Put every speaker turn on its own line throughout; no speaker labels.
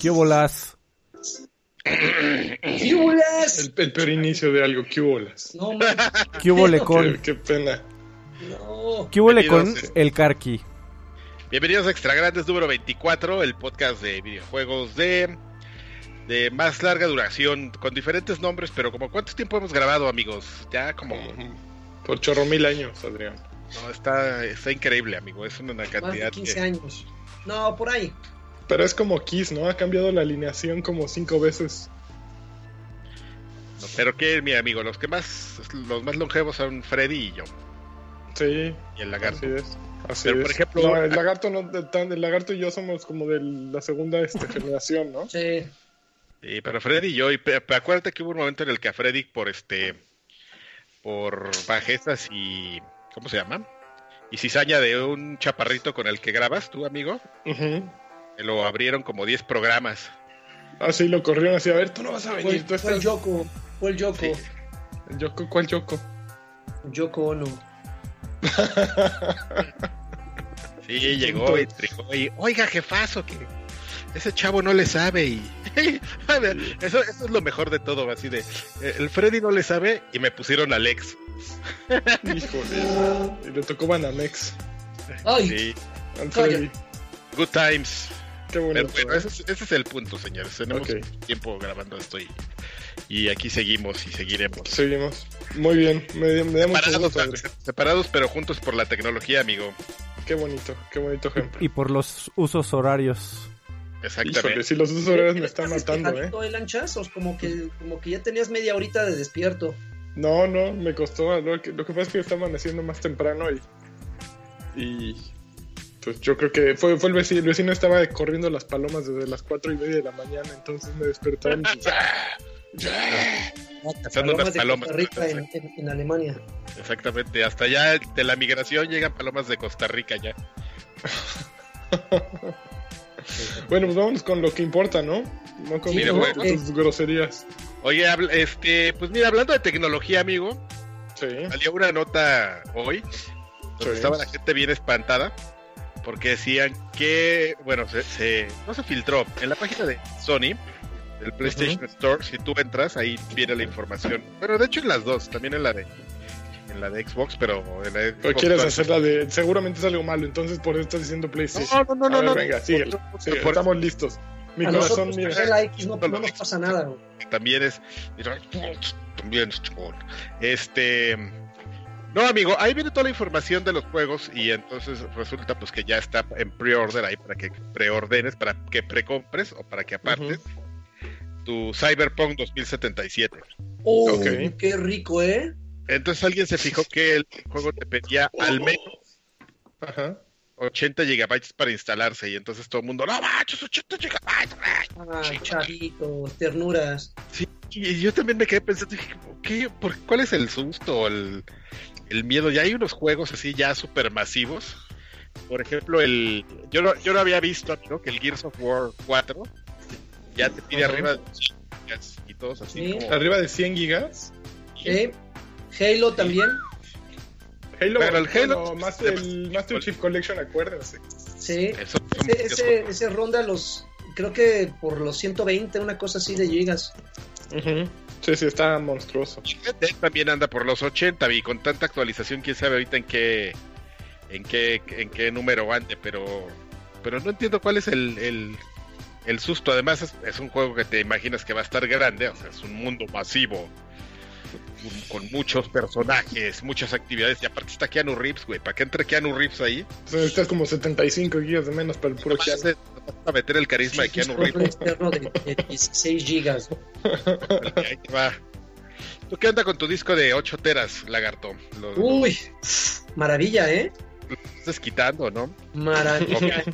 ¿Qué bolas?
¿Qué bolas?
El, el peor inicio de algo, ¿qué bolas?
No, man.
¿Qué
Qué,
con?
qué pena.
No.
¿Qué hubo con
Bienvenidos.
el Karki?
Bienvenidos a Extra Grandes número 24, el podcast de videojuegos de, de más larga duración, con diferentes nombres, pero como ¿cuánto tiempo hemos grabado, amigos? Ya como...
Por chorro mil años, Adrián.
No, está, está increíble, amigo, es una
Más
cantidad
de 15
que-
años. No, por ahí.
Pero es como Kiss, ¿no? Ha cambiado la alineación como cinco veces.
no, pero que, mi amigo, los que más, los más longevos son Freddy y yo,
Sí,
y el lagarto.
así es. Así
Pero,
es.
por ejemplo,
No, el lagarto no, el lagarto y yo somos como de la segunda este, generación, ¿no?
Sí.
Sí, pero Freddy y yo, y acuérdate que hubo un momento en el que a Freddy por este, por bajezas y, ¿cómo se llama? Y cizaña de un chaparrito con el que grabas, tú amigo. Lo abrieron como 10 programas.
Así lo corrieron así, a ver, tú no vas a
Fue,
venir, tú
fue el
estás...
Yoko. Fue el Yoko.
Sí.
¿El Yoko? ¿Cuál Yoko?
Yoko Ono.
Sí, llegó y dijo, y, oiga jefazo, que ese chavo no le sabe y... eso, eso es lo mejor de todo, así de, eh, el Freddy no le sabe y me pusieron Alex.
Híjole. Y le tocó Banamex.
Ay,
Sí,
Al
Calla.
Freddy.
good times.
Qué bonito.
Pero bueno,
¿eh?
ese es, ese es el punto, señores. Tenemos tiempo grabando esto y, y aquí seguimos y seguiremos.
Seguimos. Muy bien. Me, me da mucho
Separados,
gusto. Adrián.
separados, pero juntos por la tecnología, amigo.
Qué bonito, qué bonito ejemplo.
Y por los usos horarios.
Híjole,
Exactamente.
si los usos horarios me
¿Eres
están matando, ¿eh?
eh, lanchazos? Como que, como que ya tenías media horita de despierto.
No, no, me costó. Lo que, lo que pasa es que está amaneciendo más temprano y. Y. Pues yo creo que fue, fue el vecino. El vecino estaba corriendo las palomas desde las cuatro y media de la mañana, entonces me despertaron. y,
Cazando unas
de
palomas.
Costa Rica en, en- en Alemania.
Exactamente. Hasta allá de la migración llegan palomas de Costa Rica ya.
bueno, pues vámonos con lo que importa, ¿no? No con
Sí,
tus-
¿no?
tus groserías.
Oye, este, pues mira, hablando de tecnología, amigo,
Sí.
salió una nota hoy donde
Sí.
estaba la gente bien espantada porque decían que, bueno, se, se- no se filtró en la página de Sony, del PlayStation Store, si tú entras, ahí viene la información. Pero de hecho en las dos, también en la de en la de Xbox, pero en la de
Pero
Xbox
quieres hacerla de. Seguramente es algo malo, entonces por eso estás diciendo PlayStation.
No, no, no,
ver,
no.
Venga, sigue.
Por-
estamos listos. Mi
a
corazón,
nosotros
mira.
con la X no, no nos pasa nada. güey.
también es también es chingón. Este no, amigo, ahí viene toda la información de los juegos y entonces resulta pues que ya está en pre-order ahí para que preordenes, para que precompres o para que apartes tu Cyberpunk 2077.
Oh, qué rico, ¿eh?
Entonces alguien se fijó que el juego te pedía al menos
Ajá.
80 gigabytes para instalarse y entonces todo el mundo, no manches, 80 gigabytes.
Ay, chavitos, ternuras.
Sí, y yo también me quedé pensando, dije, ¿qué? ¿Por, ¿cuál es el susto, el, el miedo? Ya hay unos juegos así ya super masivos. Por ejemplo, el yo no, yo no había visto, amigo, que el Gears of War 4 ya te pide arriba de 100 gigas y todos así
Sí.
como...
Arriba de 100 gigas.
¿eh? Halo también.
Halo,
Pero el Halo-
bueno, más el Master Chief Collection, acuérdense.
Sí.
Eso
Ese, ese, ese ronda los. Creo que por los 120, una cosa así de gigas.
Sí, sí, está monstruoso.
Y también anda por los 80 y con tanta actualización, quién sabe ahorita en qué en qué en qué número ande, pero pero no entiendo cuál es el, el, el susto. Además es, es un juego que te imaginas que va a estar grande, o sea, es un mundo masivo un- con muchos personajes, muchas actividades y aparte está Keanu Reeves, güey, ¿para qué entre Keanu Reeves ahí?
O sea, necesitas como 75 gigas de menos para el puro Keanu.
Para meter el carisma de
Un
Keanu Reeves.
externo de, de 16 gigas.
Ahí te va. ¿Tú qué onda con tu disco de 8 teras, lagarto? Lo, lo
Uy, maravilla, ¿eh?
estás quitando, ¿no?
Maravilla.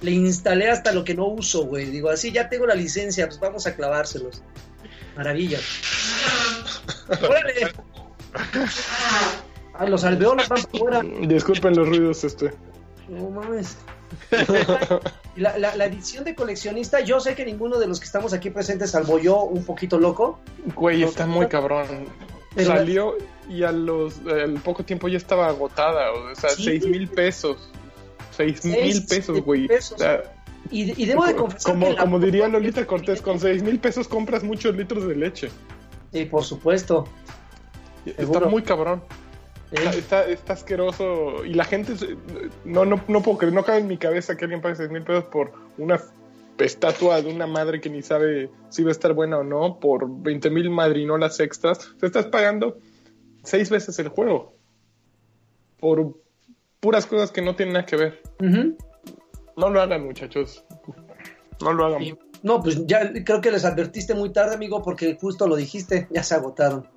Le instalé hasta lo que no uso, güey. Digo, así ya tengo la licencia, pues vamos a clavárselos. Maravilla. ¡Órale! Ah, los alveolos van para afuera.
Disculpen los ruidos, este.
No mames. La, la- la edición de coleccionista, yo sé que ninguno de los que estamos aquí presentes, salvo yo, un poquito loco.
Güey, está muy cabrón.
Pero-
Salió y a los al poco tiempo ya estaba agotada. O sea,
Sí.
6 mil pesos. 6
Seis
mil pesos, güey.
pesos.
O sea,
y, y debo de confesar
Como, como diría Lolita Cortés, con 6 mil pesos compras muchos litros de leche.
Sí, por supuesto.
Está
Seguro.
muy cabrón. Está, asqueroso. Y la gente. No, no, no puedo creer. No cabe en mi cabeza que alguien pague 6 mil pesos por una estatua de una madre que ni sabe si va a estar buena o no. Por 20 mil madrinolas extras. Sea, estás pagando seis veces el juego. Por puras cosas que no tienen nada que ver. No lo hagan, muchachos. No lo hagan.
No, pues ya creo que les advertiste muy tarde, amigo, porque justo lo dijiste, ya se agotaron.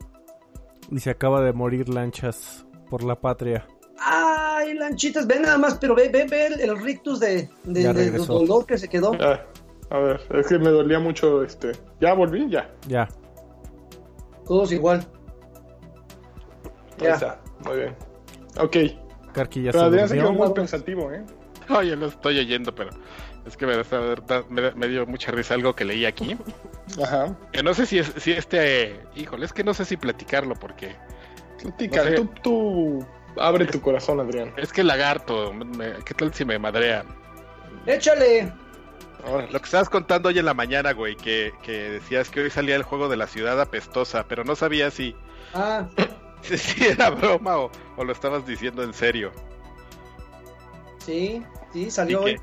Y se acaba de morir lanchas por la patria.
Ay, lanchitas, ve nada más, pero ve, ve, ve el, el rictus de, de,
Ya
de dolor que se quedó.
Ah, a ver, es que me dolía mucho este. ¿Ya volví? Ya.
Ya.
Todos igual.
Ahí
Ya.
está. Muy bien. Ok.
Ya
Pero
se
se quedó muy pensativo, ¿eh?
Oye, lo estoy oyendo, pero es que me, da- me, me dio mucha risa algo que leí aquí.
Ajá.
Que no sé si, es, si este. Híjole, es que no sé si platicarlo porque.
Platica,
No sé.
tú, tú abre tu corazón, Adrián.
Es que el lagarto. me- ¿Qué tal si me madrea?
Échale.
Ahora,
Lo que estabas contando hoy en la mañana, güey, que, que decías que hoy salía el juego de la ciudad apestosa, pero no sabía si,
Ah,
si, si era broma o, o lo estabas diciendo en serio.
sí, sí,
¿Y
salió
qué?
hoy.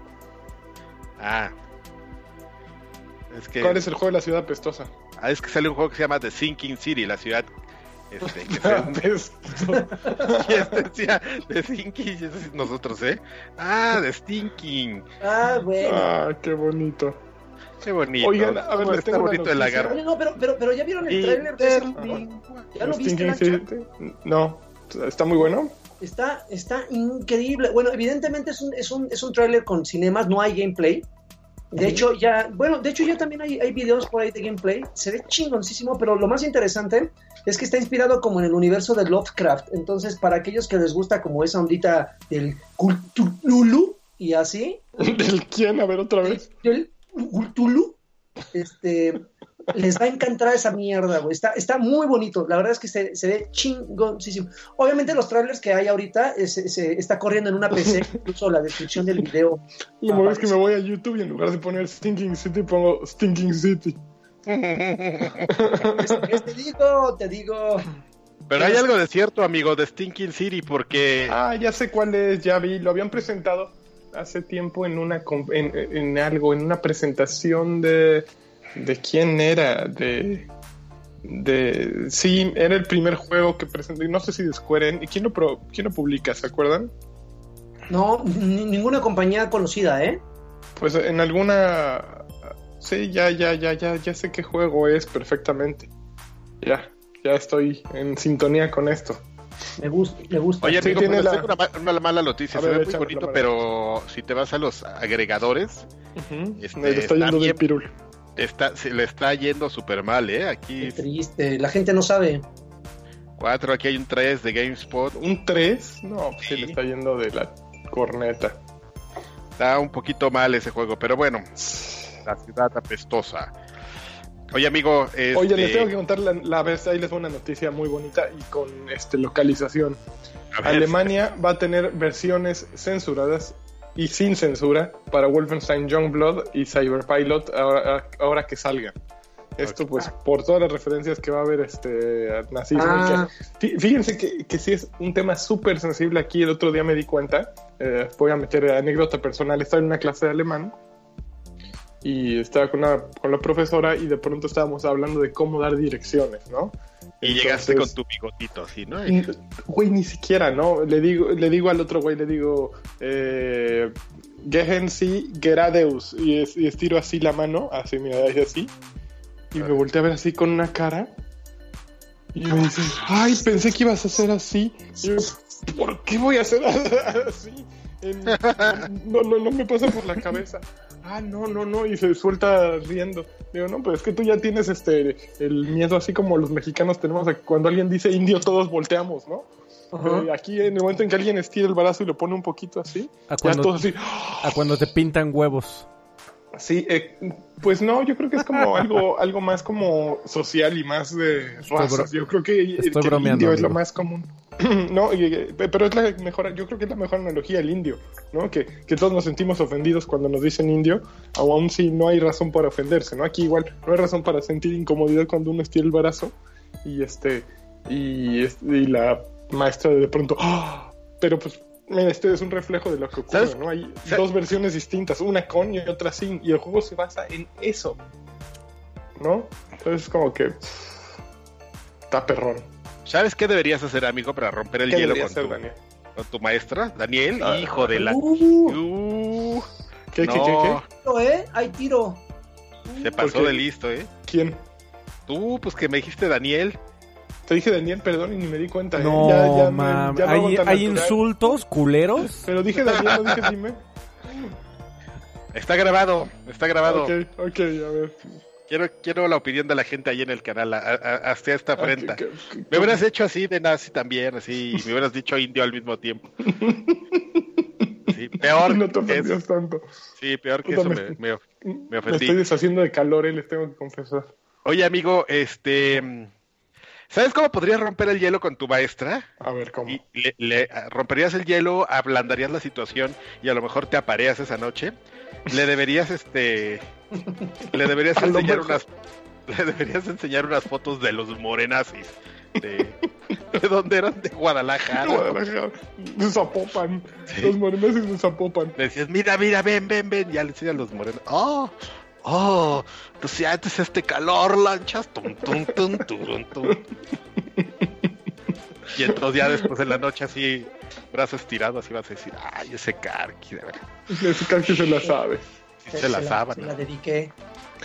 Ah. Es que,
¿Cuál es el juego de la ciudad pestosa?
ah, es que sale un juego que se llama The Sinking City, la ciudad. Este, que se-
Pestoso.
y este decía The Sinking, y ese es nosotros, ¿eh? Ah, The Stinking.
Ah, bueno.
ah, qué bonito.
Qué bonito.
Oigan, a ver,
¿Cómo
les
está
tengo
bonito el lagarto.
No, pero, pero, pero ya vieron el tráiler de?
Interlingua.
¿Ya lo viste,
Stinking? City. No, está muy bueno.
Está, está increíble. Bueno, evidentemente es un, es un, es un tráiler con cinemas, no hay gameplay. De hecho, ya, bueno, de hecho ya también hay, hay videos por ahí de gameplay. Se ve chingoncísimo, pero lo más interesante es que está inspirado como en el universo de Lovecraft. Entonces, para aquellos que les gusta como esa ondita del Cthulhu y así,
¿Del quién? A ver, otra vez.
del Cthulhu, este, les va a encantar esa mierda, güey. Está, está muy bonito. La verdad es que se, se ve chingoncísimo. Obviamente los trailers que hay ahorita eh, se, se está corriendo en una PC, incluso la descripción del video.
Lo malo es que me voy a YouTube y en lugar de poner Stinking City pongo Stinking City.
Es- es- te digo, te digo.
Pero hay algo de cierto, amigo, de Stinking City, porque
Ah, ya sé cuál es, ya vi. Lo habían presentado hace tiempo en una en algo, en una presentación de de quién era, de de sí, era el primer juego que presenté, no sé si de Square Enix. ¿Quién lo pro- quién lo publica, se acuerdan?
No, ni- ninguna compañía conocida, ¿eh?
Pues en alguna sí, ya ya ya ya ya sé qué juego es perfectamente. Ya, ya estoy en sintonía con esto.
Me gusta, me gusta.
Oye,
Sí,
amigo,
tiene
pues,
la-
una, ma- una mala noticia.
A
Se
ver,
ve muy bonito, pero si te vas a los agregadores, Este,
Me lo está yendo
bien.
pirul.
Está, se le está yendo súper mal, ¿eh? Aquí
Qué triste, la gente no sabe.
cuatro, aquí hay un 3 de GameSpot.
¿Un 3? No, pues sí
Sí.
le está yendo de la corneta.
Está un poquito mal ese juego, pero bueno, la ciudad apestosa. Oye, amigo, este,
Oye, les tengo que contar la, la vez, ahí les voy una noticia muy bonita y con este localización. Alemania va a tener versiones censuradas y sin censura para Wolfenstein Youngblood y Cyberpilot ahora, ahora que salgan. Esto pues por todas las referencias que va a haber este nazismo.
Ah.
que- fí- fíjense que, que sí es un tema súper sensible aquí. El otro día me di cuenta, eh, voy a meter anécdota personal, estaba en una clase de alemán y estaba con, una, con la profesora y de pronto estábamos hablando de cómo dar direcciones, ¿no?
y llegaste con tu bigotito así, ¿no?
Güey, ni siquiera, ¿no? Le digo, le digo al otro güey, le digo, eh, Gehen Sie Geradeus. Y, es- y estiro así la mano, así, mira, y así. Y me volteé a ver así con una cara. Y me dice, ay, pensé que ibas a hacer así. Y yo, ¿por qué voy a hacer así? En- no, no, no me pasa por la cabeza. Ah, no, no, no. Y se suelta riendo. Digo, no, pues es que tú ya tienes este el miedo así como los mexicanos tenemos a que cuando alguien dice indio todos volteamos, ¿no? Eh, aquí en el momento en que alguien estira el brazo y lo pone un poquito así,
A
ya
cuando,
todos así.
a cuando te pintan huevos.
Sí, eh, pues no, yo creo que es como algo, algo más como social y más de razas. Yo creo que, el indio es lo más común. no, y- pero es la mejor, yo creo que es la mejor analogía el indio, ¿no? Que, que todos nos sentimos ofendidos cuando nos dicen indio, aun si no hay razón para ofenderse, ¿no? Aquí igual no hay razón para sentir incomodidad cuando uno estira el brazo y este y, y la maestra de pronto, ¡ah! pero pues mira, este es un reflejo de lo que ocurre,
¿Sabes?
¿no? Hay dos versiones distintas, una con y otra sin, y el juego se basa en eso, ¿no? Entonces es como que está perrón.
¿Sabes qué deberías hacer, amigo, para romper el
¿Qué
hielo con
hacer,
tu,
Daniel?
con tu maestra? Daniel,
Ah.
hijo de la...
Uh,
Uh,
¿Qué, qué,
no,
qué,
tiro, ¿eh? Hay tiro.
se pasó
qué?
de listo, ¿eh?
qué? ¿Quién?
Tú, pues que me dijiste Daniel.
Te dije Daniel, perdón, y ni me di cuenta. ¿eh?
No,
Ya- ya me-
mam.
ya
¿Hay, hay insultos culeros?
Pero dije Daniel, no dije dime.
Está grabado, está grabado.
Ok, ok, a ver.
Quiero, quiero la opinión de la gente ahí en el canal, a- a- hasta esta afrenta.
Ah, ¿qué- qué-
Me hubieras hecho así de nazi también, así, y me hubieras dicho indio al mismo tiempo. Sí, peor
No te
que
ofendías
eso.
tanto.
Sí, peor que
Puta,
eso
me-
me, me- me
Me
ofendí.
estoy deshaciendo de calor, eh, les tengo que confesar.
Oye, amigo, este... ¿Sabes cómo podrías romper el hielo con tu maestra?
A ver, ¿cómo?
Y le, le- romperías el hielo, ablandarías la situación y a lo mejor te apareas esa noche. Le deberías, este... Le deberías enseñar unas... Le deberías enseñar unas fotos de los morenazis. De, ¿De dónde eran? De Guadalajara.
Guadalajara, de Zapopan.
Sí.
Los moreneses de Zapopan.
Le decías, mira, mira, ven, ven, ven. Ya le enseñan los morenos. ¡Oh! ¡Oh! Tú sientes este calor, lanchas. Tum, tum, tum, turun, tum. Y entonces ya después en la noche así, brazo estirado, así vas a decir, ¡ay, ese carqui, de verdad!
Ese casi se la sabe.
Se la
Se
sábana.
la dediqué.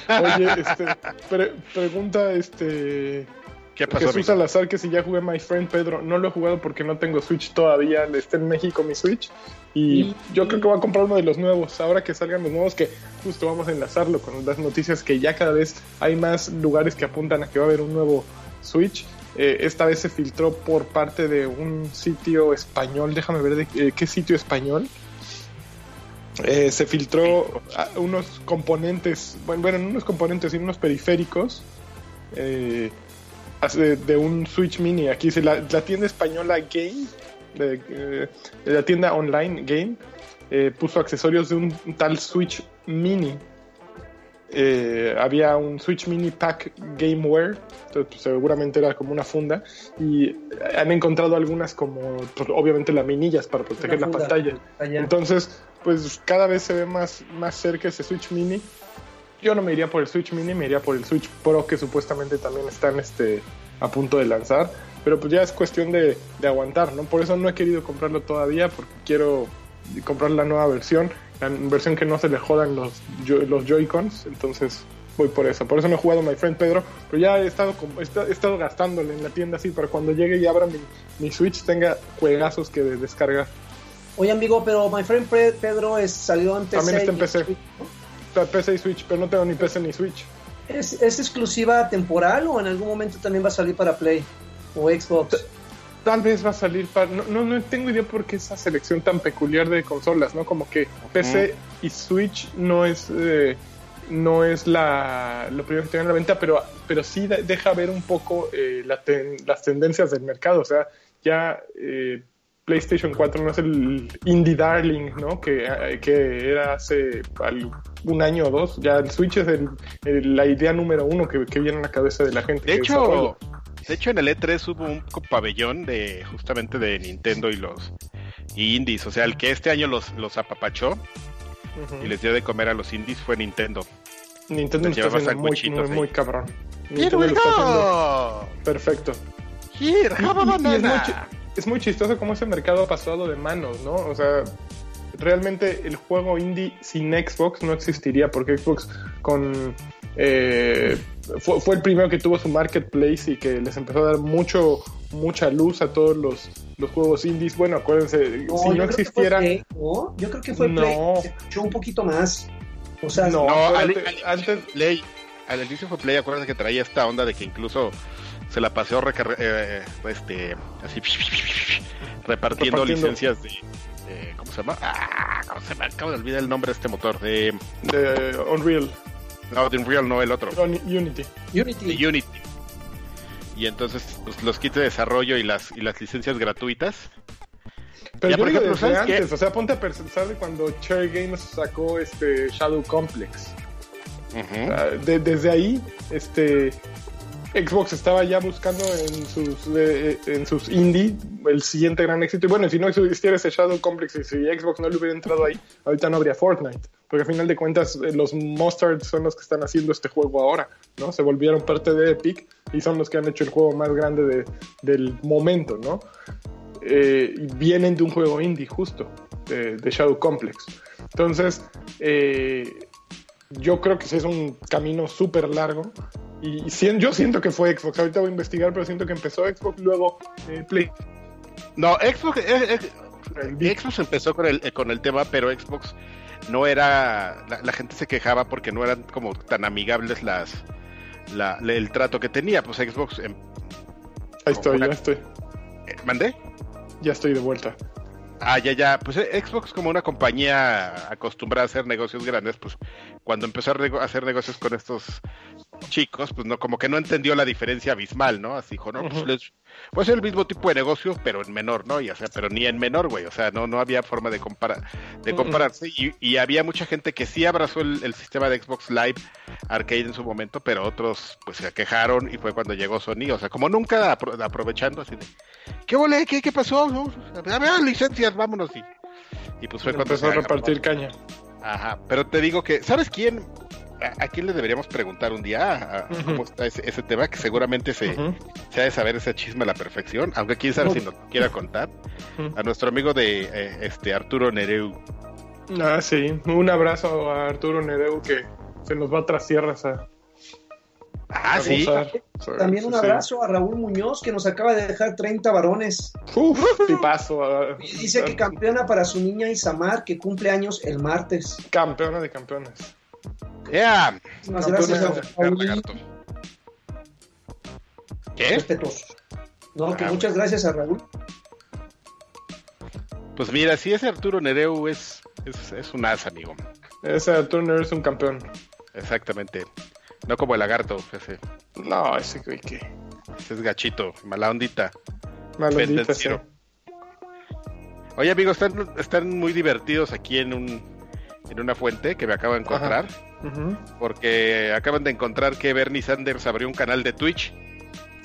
Oye, este, pre- pregunta este
¿Qué pasó,
Jesús
amigo?
Salazar que si ya jugué My Friend Pedro, no lo he jugado porque no tengo Switch todavía, está en México mi Switch y
Y-
yo creo que voy a comprar uno de los nuevos, ahora que salgan los nuevos que justo vamos a enlazarlo con las noticias que ya cada vez hay más lugares que apuntan a que va a haber un nuevo Switch. Eh, esta vez se filtró por parte de un sitio español, déjame ver de eh, qué sitio español. Eh, se filtró unos componentes, bueno, bueno, no unos componentes, sino unos periféricos eh, de un Switch Mini. Aquí dice la, la tienda española Game, de, eh, la tienda online Game, eh, puso accesorios de un tal Switch Mini. Eh, había un Switch Mini Pack Gameware, entonces, pues, seguramente era como una funda, y han encontrado algunas como, pues, obviamente, laminillas para proteger la, pantalla.
allá.
Entonces, pues cada vez se ve más, más cerca ese Switch Mini. Yo no me iría por el Switch Mini, me iría por el Switch Pro que supuestamente también están este, a punto de lanzar. Pero pues ya es cuestión de, de aguantar, ¿no? Por eso no he querido comprarlo todavía porque quiero comprar la nueva versión, la versión que no se le jodan los, los Joy-Cons. Entonces voy por eso. Por eso no he jugado My Friend Pedro, pero ya he estado, he esta- he estado gastándole en la tienda así para cuando llegue y abra mi, mi Switch tenga juegazos que de- descargar.
Oye, amigo, pero My Friend Pedro es, salió en PC.
También está en PC. Está PC y Switch, pero no tengo ni PC ni Switch.
¿Es, ¿Es exclusiva temporal o en algún momento también va a salir para Play o Xbox?
Tal vez va a salir para... No, no, no tengo idea por qué esa selección tan peculiar de consolas, ¿no? Como que PC y Switch no es... eh, no es la, lo primero que tienen en la venta, pero, pero sí de- deja ver un poco eh, la ten- las tendencias del mercado. O sea, ya eh, PlayStation 4 no es el indie darling, ¿no? Que, eh, que era hace un año o dos. Ya el Switch es el- el- la idea número uno que, que viene en la cabeza de la gente.
De
desarrolla.
hecho, de hecho en el E3 hubo un pabellón de justamente de Nintendo y los y indies, o sea, el que este año los, los apapachó y les dio de comer a los indies fue Nintendo.
Nintendo
Te
está haciendo muy,
sanguchitos
muy, cabrón.
Here
Nintendo
we
lo está haciendo
go.
perfecto.
Here,
Y-
a
y- es, muy, es muy chistoso cómo ese mercado ha pasado de manos, ¿no? O sea, realmente el juego indie sin Xbox no existiría porque Xbox con... eh, fue, fue el primero que tuvo su marketplace y que les empezó a dar mucho mucha luz a todos los, los juegos indies. Bueno, acuérdense,
No,
si
yo
no
creo que fue
existiera...
Play, ¿no? Yo creo que fue
No.
Play. Se escuchó un poquito más. O sea,
No,
No, al,
antes-
Play, al inicio fue Play, acuérdate que traía esta onda de que incluso se la paseó recar- eh, este, así repartiendo,
Repartiendo.
licencias de, de- ¿cómo se llama? Ah, ¿cómo se me acabo de olvidar el nombre de este motor de
de Unreal,
no, de Unreal, no el otro,
Uni- Unity.
Unity.
de Unity. y entonces pues, los kits de desarrollo y las y las licencias gratuitas.
Pero
Ya,
yo
por
digo
ejemplo,
desde
¿sabes qué?
antes, o sea, ponte a pensar de cuando Cherry Games sacó este Shadow Complex. Ah, de- desde ahí, este Xbox estaba ya buscando en sus de- en sus indie el siguiente gran éxito. Y bueno, si no existiera ese Shadow Complex y si Xbox no le hubiera entrado ahí, ahorita no habría Fortnite. Porque al final de cuentas, eh, los Mustards son los que están haciendo este juego ahora, ¿no? Se volvieron parte de Epic y son los que han hecho el juego más grande de- del momento, ¿no? Eh, vienen de un juego indie, justo, de, de Shadow Complex. Entonces, eh, yo creo que sí es un camino súper largo. Y yo siento que fue Xbox. Ahorita voy a investigar, pero siento que empezó Xbox, luego eh, Play.
No, Xbox, eh, eh, Xbox empezó con el, con el tema, pero Xbox no era. La, la gente se quejaba porque no eran como tan amigables las la- el trato que tenía. Pues Xbox. em,
Ahí estoy,
una-
ya estoy.
¿Mandé?
Ya estoy de vuelta.
Ah, ya, ya. Pues eh, Xbox, como una compañía acostumbrada a hacer negocios grandes, pues cuando empezó a hacer negocios con estos chicos, pues no, como que no entendió la diferencia abismal, ¿no? Así dijo, no, pues les, puede ser el mismo tipo de negocio, pero en menor, ¿no? Y, o sea, pero ni en menor, güey. O sea, no, no había forma de comparar, de
Ujú.
compararse. Y, y había mucha gente que sí abrazó el, el sistema de Xbox Live Arcade en su momento, pero otros pues se quejaron y fue cuando llegó Sony. O sea, como nunca apro- aprovechando así de, ¿qué volé? ¿Qué, qué pasó? A ver, licencias, vámonos. Y, y pues fue cuando
Empezó a
se
repartir caña.
Ajá, pero te digo que, ¿sabes quién? ¿A, a quién le deberíamos preguntar un día a- a cómo está ese, ese tema? Que seguramente se, se ha de saber ese chisme a la perfección, aunque quién sabe si nos quiera contar. A nuestro amigo de eh, este Arturo Nereu.
Ah, sí. Un abrazo a Arturo Nereu que se nos va tras tierras a,
Ah,
a
sí.
gozar.
También un
Sí.
abrazo a Raúl Muñoz, que nos acaba de dejar 30 varones.
Uf, tipazo. a-
Y dice que campeona para su niña Isamar, que cumple años el martes.
Campeona de campeones.
Yeah.
Gracias a.
¿Qué?
Respetuoso. No, que
Ah,
muchas gracias a Raúl.
Pues mira, si ese Arturo Nereu es, es, es un as, amigo.
Ese Arturo Nereu es un campeón.
Exactamente. No como el lagarto, ese,
No, ese güey que.
ese es gachito, mala ondita.
Malondita, sí.
Pendenciero. Oye, amigos, están, están muy divertidos aquí en un en una fuente que me acabo de encontrar, porque acaban de encontrar que Bernie Sanders abrió un canal de Twitch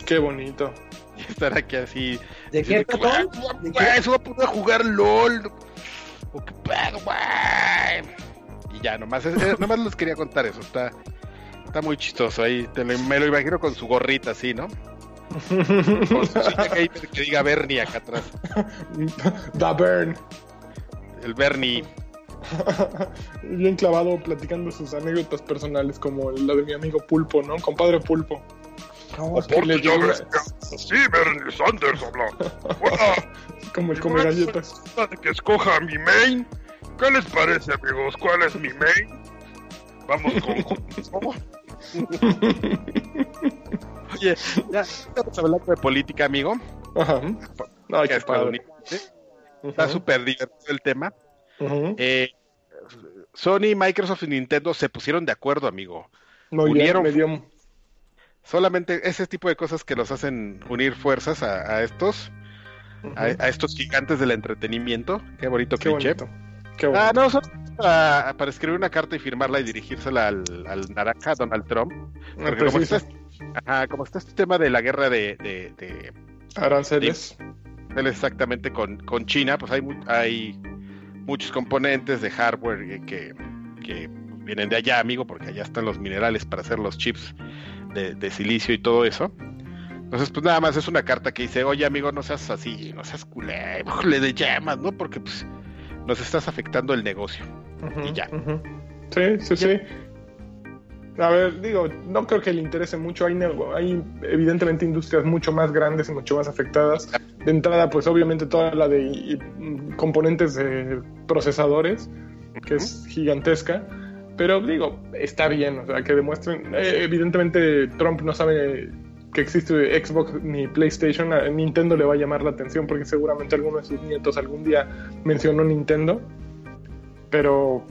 Qué bonito.
y están aquí así.
¿De qué,
que,
perdón?
"Güey,
¿De
güey,
qué?
Eso va a poder jugar LOL. O qué pedo, güey. Y ya, nomás, es- eh, nomás les quería contar eso. Está, está muy chistoso ahí. te lo- me lo imagino con su gorrita así, ¿no? Con su gamer que diga Bernie acá atrás.
Da Burn.
El Bernie.
Bien clavado platicando sus anécdotas personales, como la de mi amigo Pulpo, ¿no? Compadre Pulpo. No, es que le
Sí, Bernie Sanders habla.
Como el come galletas.
de que escoja mi main. ¿Qué les parece, amigos? ¿Cuál es mi main? Vamos con...
Oye, ya estamos hablando de política, amigo.
Ajá.
Que
qué
es
padre.
Está súper divertido el tema. Eh, Sony, Microsoft y Nintendo se pusieron de acuerdo, amigo.
Muy bien,
unieron-
dio-
Solamente ese tipo de cosas que los hacen unir fuerzas a, a estos, a, a estos gigantes del entretenimiento. Qué bonito
Qué
cliché.
bonito. Qué bonito.
Ah, no, solo para, para escribir una carta y firmarla y dirigírsela al, al naranja Donald Trump.
Ah,
Porque como está, ajá, como está este tema de la guerra de, de, de-
Aranceles.
exactamente con, con China, pues hay, hay muchos componentes de hardware que, que, vienen de allá, amigo, porque allá están los minerales para hacer los chips de, de silicio y todo eso. Entonces, pues nada más es una carta que dice, oye amigo, no seas así, no seas culé, le de llamas, ¿no? Porque pues nos estás afectando el negocio. Y ya.
Sí, sí, sí. A ver, digo, no creo que le interese mucho. Hay, hay evidentemente industrias mucho más grandes y mucho más afectadas. De entrada, pues obviamente toda la de y- y, componentes de procesadores, que es gigantesca. Pero digo, está bien, o sea, que demuestren. eh, evidentemente, Trump no sabe que existe Xbox ni PlayStation. A Nintendo le va a llamar la atención porque seguramente alguno de sus nietos algún día mencionó Nintendo. Pero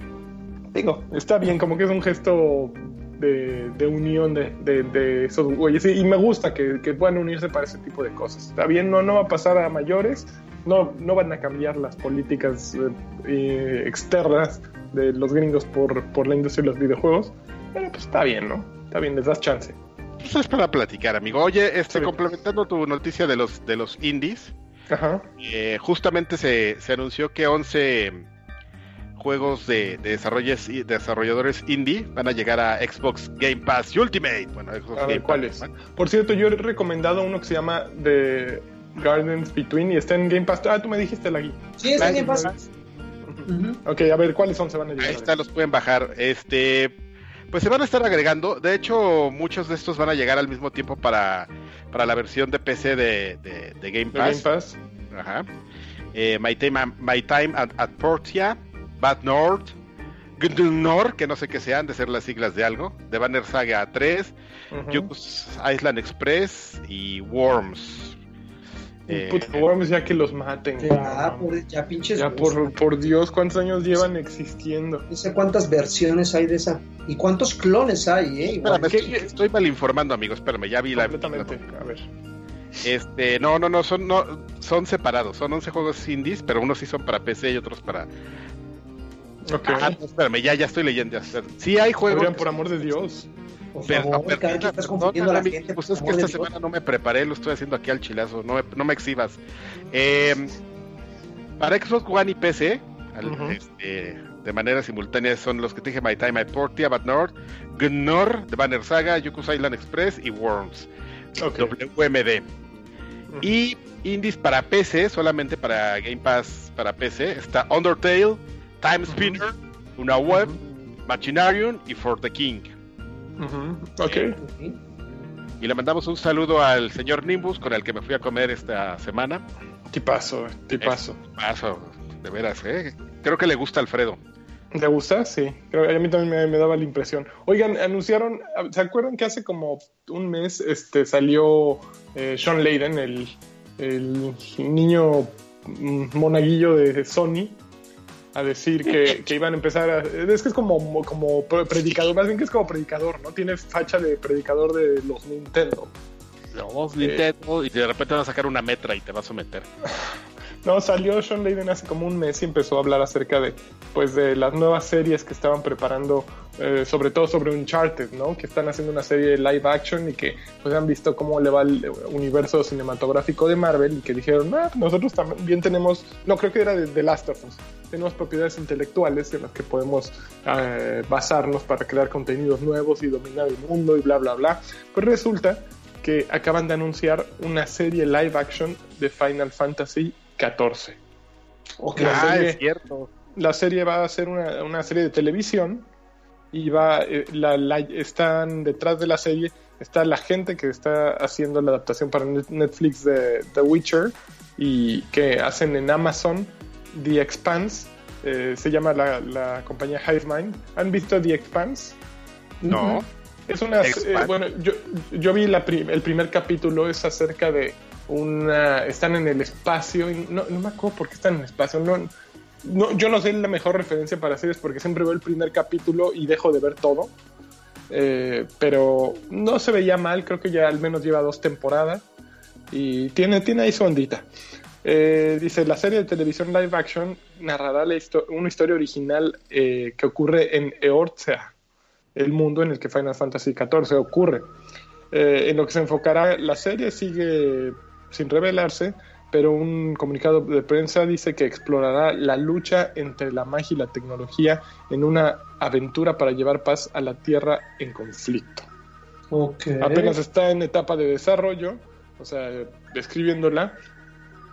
digo, está bien, como que es un gesto de, de unión de, de- de esos güeyes. Y, me gusta que, que puedan unirse para ese tipo de cosas. Está bien, no, no va a pasar a mayores, no, no van a cambiar las políticas eh, eh, externas de los gringos por, por la industria de los videojuegos. Pero pues está bien, ¿no? Está bien, les das chance.
Pues es para platicar, amigo. Oye, este,
Sí.
complementando tu noticia de los, de los indies,
Ajá.
eh, justamente se, se anunció que 11 juegos de, de desarrolles- y desarrolladores indie van a llegar a Xbox Game Pass Ultimate. Bueno, Xbox
A
Game
ver, ¿cuáles?
Pass, ¿no?
Por cierto, yo he recomendado uno que se llama The Gardens Between y está en Game Pass. Ah, tú me dijiste la guía.
Sí, está bien pasa.
Ok, a ver, ¿cuáles son? Se van a llegar.
Ahí está, los pueden bajar. Este, pues se van a estar agregando. De hecho, muchos de estos van a llegar al mismo tiempo para, para la versión de PC de, de- de Game
De Game
Pass.
Pass.
Ajá. Eh, My Time, My Time at, at Portia, Bad North, Gnor, que no sé qué sean, de ser las siglas de algo, The Banner Saga 3,
Ujú.
Yuku's Island Express y Worms. Eh,
Puta, Worms, ya que los maten.
Ya, por, ya pinches.
Ya, por, por Dios, ¿cuántos años llevan existiendo?
No sé cuántas versiones hay de esa. ¿Y cuántos clones hay, eh?
¿qué-
estoy, estoy mal informando, amigos. Espérame, ya vi la.
Completamente. A ver.
Este, no, no, no, son, no, son separados. Son 11 juegos indies, pero unos sí son para PC y otros para.
Ok.
Ah, no, espérame, ya, ya estoy leyendo. Sí, hay juegos.
Oigan, por amor de Dios.
Por
Pero,
favor,
pero,
cada quien estás confundiendo a la
perdóname,
gente.
Pues es que esta
Dios.
semana no me preparé, lo estoy haciendo aquí al chilazo, no me, no me exhibas. Eh, para Xbox One y PC, al- este, de manera simultánea son los que te dije My Time at Portia, Bad North, Gnor, The Banner Saga, Yuku's Island Express y Worms. WMD. Y indies para PC, solamente para Game Pass para PC, está Undertale, Time Spinner, Una Web, Machinarium y For the King.
Ujú. Ok.
Y le mandamos un saludo al señor Nimbus con el que me fui a comer esta semana.
Tipazo, tipazo.
Paso, de veras, ¿eh? Creo que le gusta a Alfredo.
¿Te gusta? Sí. Creo, a mí también me, me daba la impresión. Oigan, anunciaron, ¿se acuerdan que hace como un mes este, salió eh, Sean Layden, el, el niño mm, monaguillo de Sony, a decir que, que iban a empezar a... Es que es como, como predicador, más bien que es como predicador, ¿no? Tiene facha de predicador de los Nintendo.
Vamos, Nintendo, y de repente van a sacar una metra y te va a someter.
No, salió Sean Layden hace como un mes y empezó a hablar acerca de, pues, de las nuevas series que estaban preparando, eh, sobre todo sobre Uncharted, ¿no? Que están haciendo una serie de live action y que, pues, han visto cómo le va el universo cinematográfico de Marvel y que dijeron, ah, nosotros también tenemos, no, creo que era de The Last of Us, tenemos propiedades intelectuales en las que podemos eh, basarnos para crear contenidos nuevos y dominar el mundo y bla, bla, bla. Pues resulta que acaban de anunciar una serie live action de Final Fantasy 14.
Ok.
La
ah,
serie-
es cierto.
La serie va a ser una, una serie de televisión y va eh, la, la- están detrás de la serie está la gente que está haciendo la adaptación para Net- Netflix de The Witcher y que hacen en Amazon The Expanse eh, se llama la, la compañía Hivemind ¿han visto The Expanse?
No.
Es una. Eh, bueno, yo, yo vi la prim- el primer capítulo, es acerca de una. Están en el espacio, no, me acuerdo por qué están en el espacio. No, yo no sé la mejor referencia para series porque siempre veo el primer capítulo y dejo de ver todo. Eh, pero no se veía mal, creo que ya al menos lleva dos temporadas y tiene, tiene ahí su ondita. Eh, dice, la serie de televisión live action narrará la histo- una historia original eh, que ocurre en Eortzea, el mundo en el que Final Fantasy XIV ocurre. Eh, en lo que se enfocará la serie sigue sin revelarse, pero un comunicado de prensa dice que explorará la lucha entre la magia y la tecnología en una aventura para llevar paz a la Tierra en conflicto.
Ok.
Apenas está en etapa de desarrollo, o sea, describiéndola,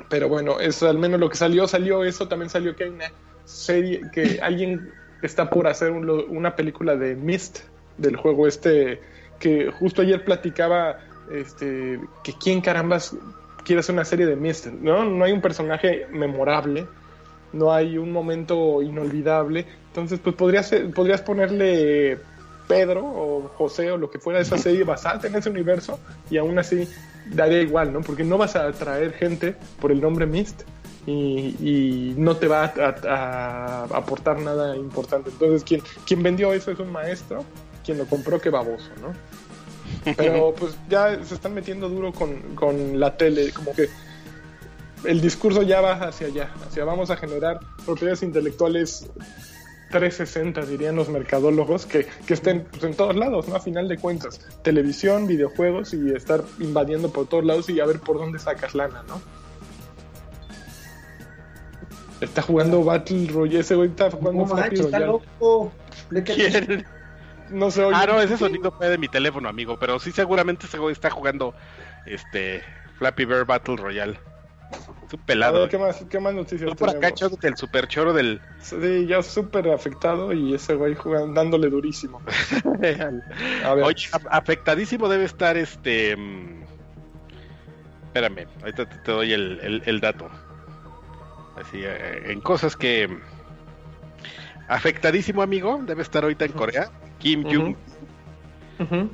pero bueno, es al menos lo que salió, salió eso, también salió que hay una serie, que alguien está por hacer un- una película de Mist, del juego este, que justo ayer platicaba, este, que quién carambas quiere hacer una serie de Mist, ¿no? No hay un personaje memorable, no hay un momento inolvidable, entonces pues podrías, ser- podrías ponerle Pedro o José o lo que fuera de esa serie basada en ese universo y aún así daría igual, ¿no? Porque no vas a atraer gente por el nombre Mist y, y no te va a, aportar nada importante. Entonces, quien, vendió eso es un maestro quien lo compró, qué baboso, ¿no? Pero pues ya se están metiendo duro con, con la tele, como que el discurso ya va hacia allá, hacia vamos a generar propiedades intelectuales 360, dirían los mercadólogos, que, que estén pues, en todos lados, ¿no? A final de cuentas, televisión, videojuegos y estar invadiendo por todos lados y a ver por dónde sacas lana, ¿no? Está jugando Battle Royale, ese güey está jugando
No manches, está loco.
¿Quién?
No se oye.
Ah, no, ese sonido fue de mi teléfono, amigo. Pero sí, seguramente ese güey está jugando este Flappy Bear Battle Royale. Es un
A
pelado.
ver, ¿qué más, qué más noticias
Tú por acá echándote el super choro del.
Sí, ya súper afectado y ese güey jugando, dándole durísimo. A ver,
Oye, afectadísimo debe estar este. mm, Espérame, ahorita te, te doy el, el- el dato. Así, eh, en cosas que. mm, Afectadísimo, amigo, debe estar ahorita en Corea. Kim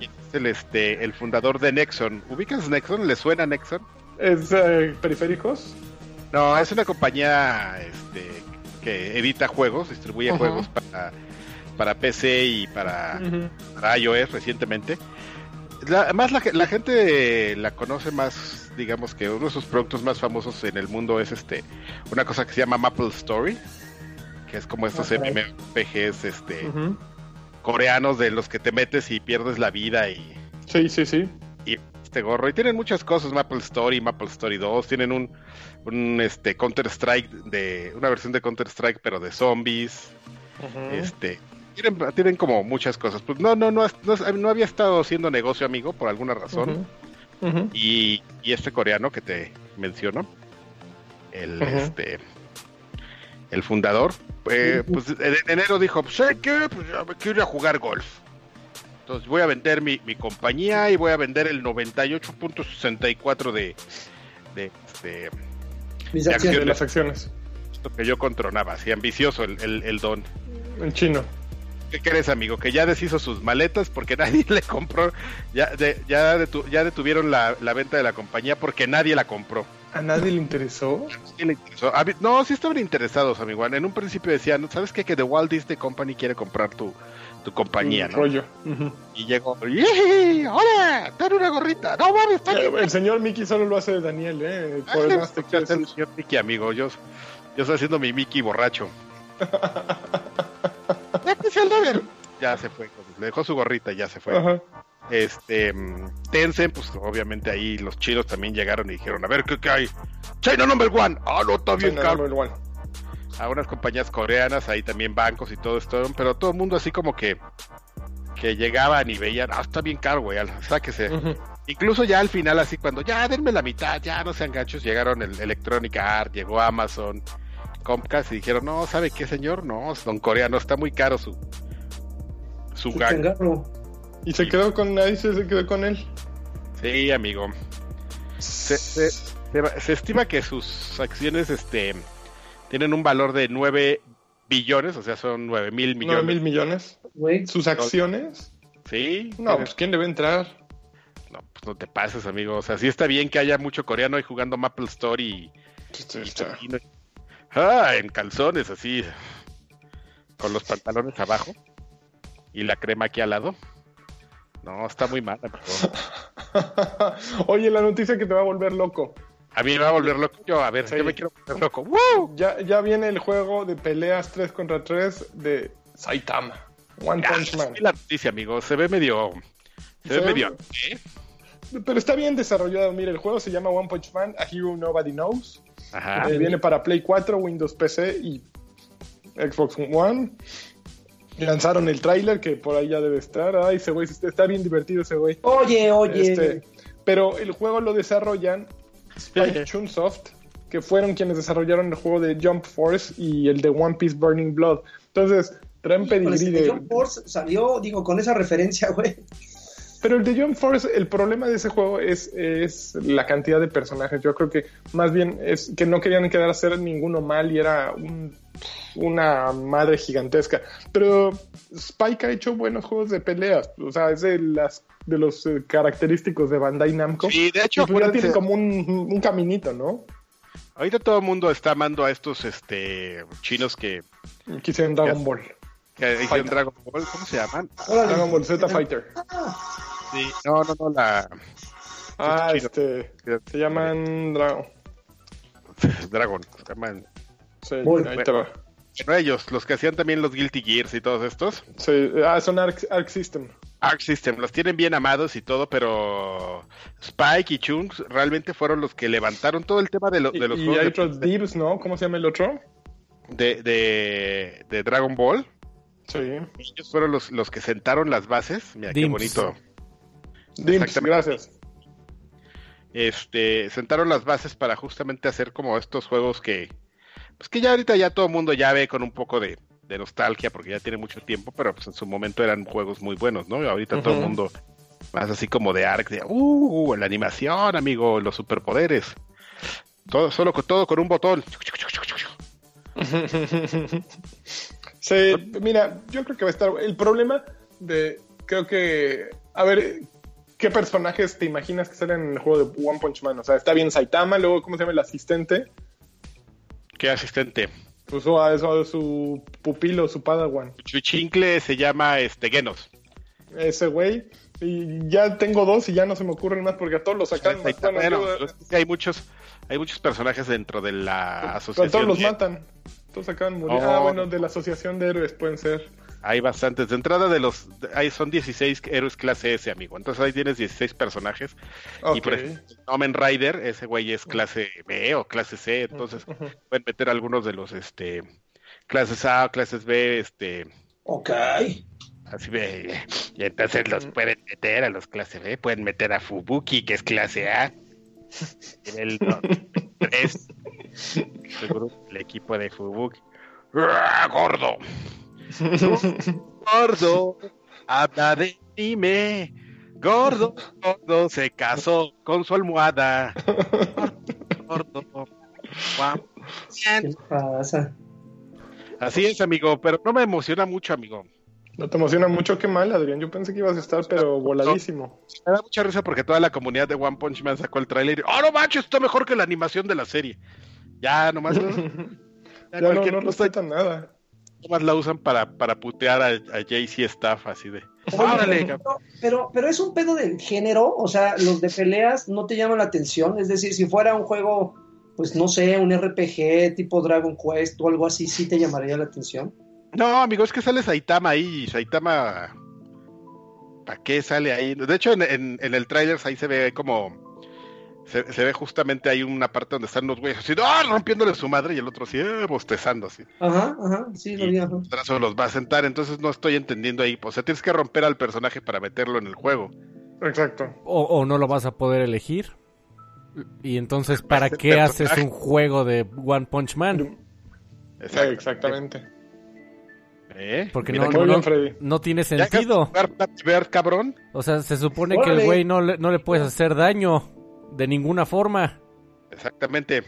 es el, este, el fundador de Nexon. ¿Ubicas Nexon? ¿Le suena Nexon?
¿Es eh, periféricos?
No, es una compañía este, que edita juegos, distribuye juegos para, para PC y para, para iOS recientemente. La- además, la, ge- la gente la conoce más, digamos que uno de sus productos más famosos en el mundo es este una cosa que se llama Maple Story, que es como estos. MMORPGs este. Coreanos de los que te metes y pierdes la vida y,
Sí, sí, sí.
y este gorro. Y tienen muchas cosas, Maple Story, Maple Story 2, tienen un, un este Counter Strike de una versión de Counter Strike pero de zombies, este tienen, tienen como muchas cosas. Pues no, no, no, no, no había estado haciendo negocio, amigo, por alguna razón. Y, y este coreano que te menciono, el este el fundador, eh, pues en enero dijo, pues ¿sabes qué? Pues ya me quiero ir a jugar golf. Entonces voy a vender mi, mi compañía y voy a vender el 98.64 de, de este,
Mis
de
acciones.
las acciones.
esto que yo controlaba, así ambicioso el, el, el don.
En chino.
¿Qué crees, amigo? Que ya deshizo sus maletas porque nadie le compró, ya, de- ya, detu- ya detuvieron la, la venta de la compañía porque nadie la compró.
¿A nadie le interesó?
Sí le interesó. A mí- no, sí estaban interesados, amigo. En un principio decían, ¿sabes qué? Que The Walt Disney Company quiere comprar tu, tu compañía,
Un
¿no?
Rollo.
Y llegó, ¡Yee! ¡Hola! ¡Dale una gorrita! ¡No mames!
Eh! El señor Mickey solo lo hace de Daniel, ¿eh? Por el más
pues, el señor Mickey, amigo. Yo, yo estoy haciendo mi Mickey borracho. Ya que el deber. Ya se fue. Le dejó su gorrita y ya se fue.
Ajá.
Este, mm, Tencent, pues obviamente ahí los chinos también llegaron y dijeron, a ver, ¿qué, qué hay? China number one. Ah, no, está bien
no,
caro.
no,
a unas compañías coreanas, ahí también bancos y todo esto, pero todo el mundo así como que que llegaban y veían, ah, está bien caro, güey, sáquese. Incluso ya al final, así cuando ya denme la mitad, ya no sean ganchos, llegaron el Electronic Art, llegó Amazon, Comcast y dijeron, no, ¿sabe qué, señor? No, don coreano, está muy caro su su
Su
gang.
Y se quedó con nadie, se quedó con él.
Sí, amigo. Se, se- se- se estima que sus acciones este tienen un valor de 9 billones, o sea, son 9 mil
9
millones.
mil millones.
Güey.
Sus acciones.
Sí.
No, pues ¿quién debe entrar?
No, pues no te pases, amigo. O sea, sí está bien que haya mucho coreano ahí jugando Maple Story y, y. Ah, en calzones, así. Con los pantalones abajo. Y la crema aquí al lado. No, está muy mal, amigo.
Oye, la noticia que te va a volver loco.
A mí me va a volver loco. Yo, a ver,
Sí.
yo me quiero volver loco. ¡Woo!
Ya, ya viene el juego de peleas 3 contra 3 de Saitama. One
Ya,
Punch Man.
la noticia, amigo. Se ve medio. Se, ve- medio. ¿eh?
Pero está bien desarrollado. Mira, el juego se llama One Punch Man, A Hero Nobody Knows.
Ajá.
Eh, viene para Play 4, Windows PC y Xbox One. Lanzaron el tráiler que por ahí ya debe estar. Ay, ese güey está bien divertido ese güey.
Oye, oye.
Este, pero el juego lo desarrollan Spike Chunsoft, que fueron quienes desarrollaron el juego de Jump Force y el de One Piece Burning Blood. Entonces, traen pedigrí de...
Jump Force salió, digo, con esa referencia, güey.
Pero el de Jump Force, el problema de ese juego es, es la cantidad de personajes. Yo creo que más bien es que no querían quedar a hacer ninguno mal y era un- una madre gigantesca. Pero Spike ha hecho buenos juegos de peleas. O sea, es de, las, de los eh, característicos de Bandai Namco.
Sí, de hecho,
pues ya tiene como un, un caminito, ¿no?
ahorita todo el mundo está amando a estos este chinos que
Quisieron Dragon Ball.
Que hicieron. Dragon Ball, ¿cómo se llaman?
Órale.
Dragon Ball Z Fighter.
Sí, no, no, no, la
Ah,
Chido.
este. Se llaman Dragon.
Dragon, se llaman.
Sí, ahí te va.
Bueno, ellos, los que hacían también los Guilty Gears y todos estos.
Sí, ah, son Arc, Arc System.
Arc System, los tienen bien amados y todo, pero Spike y Chunks realmente fueron los que levantaron todo el tema de, lo-
Y,
de los
y
juegos
hay
de-
otros Divs, ¿no? ¿Cómo se llama el otro?
de, de, de Dragon Ball.
Sí.
Ellos fueron los, los que sentaron las bases. Mira qué
Dimps.
bonito.
Dimps, gracias.
Este, sentaron las bases para justamente hacer como estos juegos que, pues que ya ahorita ya todo el mundo ya ve con un poco de, de nostalgia porque ya tiene mucho tiempo, pero pues en su momento eran juegos muy buenos, ¿no? Y ahorita todo el mundo más así como de Ark, de, uh, la animación, amigo, los superpoderes. Todo, solo con todo con un botón.
Sí, mira, yo creo que va a estar. El problema de. Creo que. A ver, ¿qué personajes te imaginas que salen en el juego de One Punch Man? O sea, está bien Saitama, luego, ¿cómo se llama el asistente?
¿Qué asistente?
Pues o a, eso, a su pupilo, su padawan.
Chuchincle se llama este Genos.
Ese güey. Y ya tengo dos y ya no se me ocurren más porque a todos los sacan.
Bueno, pero hay muchos, hay muchos personajes dentro de la
pero
asociación.
todos los matan. Todos acaban de morir.
Oh.
Ah, bueno, de la asociación de héroes pueden ser.
Hay bastantes. De entrada de los, ahí son 16 héroes clase S, amigo. Entonces ahí tienes 16 personajes. Y por ejemplo, Omen Rider, ese güey es clase B o clase C. Entonces pueden meter algunos de los, este, clases A o clases B, este,
Ok.
así ve. Y entonces los pueden meter a los clase B. Pueden meter a Fubuki, que es clase A. Nivel 3. Seguro el equipo de Fubuki. ¡Ah, gordo! Gordo, habla de anime. Gordo, gordo, se casó con su almohada. Gordo, guau.
¿Qué pasa?
Así es, amigo, pero no me emociona mucho, amigo.
¿No te emociona mucho? Qué mal, Adrián. Yo pensé que ibas a estar, pero voladísimo.
Me da mucha risa porque toda la comunidad de One Punch Man sacó el tráiler y ¡Oh, no manches! Está mejor que la animación de la serie. Ya, nomás, ya
Ya no, no
cosa,
respetan nada.
nomás la usan para, para putear a, a JC Staff, así de...
Oye,
¡Órale!
pero, pero, pero es un pedo del género, o sea, los de peleas no te llaman la atención, es decir, si fuera un juego, pues no sé, un RPG tipo Dragon Quest o algo así, sí te llamaría la atención.
No, amigo, es que sale Saitama ahí. y Saitama. ¿Para qué sale ahí? De hecho, en, en- en el tráiler ahí se ve como. Se, se ve justamente ahí una parte donde están los güeyes así, ¡ah! rompiéndole su madre y el otro así, eh, bostezando así.
Ajá, ajá, sí, lo vi. ajá.
el brazo los va a sentar, entonces no estoy entendiendo ahí. O sea, tienes que romper al personaje para meterlo en el juego.
Exacto.
O, o no lo vas a poder elegir. Y entonces, ¿para
Este
qué haces un juego de One Punch Man?
Exactamente.
¿Eh?
Porque
Mira
no, no,
bien,
no, tiene
¿Ya acabas de
sentido.
Bird, cabrón?
O sea, se supone que el güey no le, no le puedes hacer daño de ninguna forma.
Exactamente.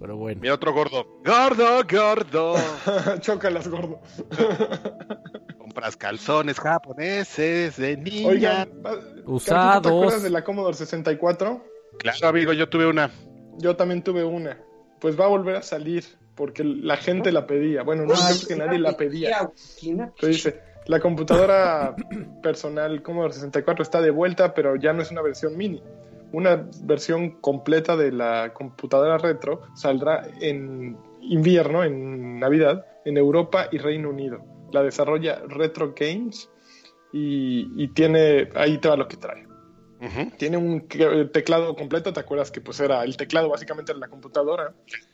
Pero bueno.
Mira otro gordo. Gordo, gordo.
Chócalas, gordo.
Compras calzones japoneses de niña.
Oigan,
Usados.
¿te acuerdas de la Commodore 64?
Claro, amigo, yo tuve una.
Yo también tuve una. Pues va a volver a salir porque la gente la pedía. Bueno, no creo que nadie la pedía.
¿quién la-
Pero dice, la computadora personal Commodore 64 está de vuelta, pero ya no es una versión mini. Una versión completa de la computadora retro saldrá en invierno, en Navidad, en Europa y Reino Unido. La desarrolla Retro Games y, y tiene, ahí te va lo que trae. Tiene un teclado completo, ¿te acuerdas que pues era el teclado básicamente de la computadora?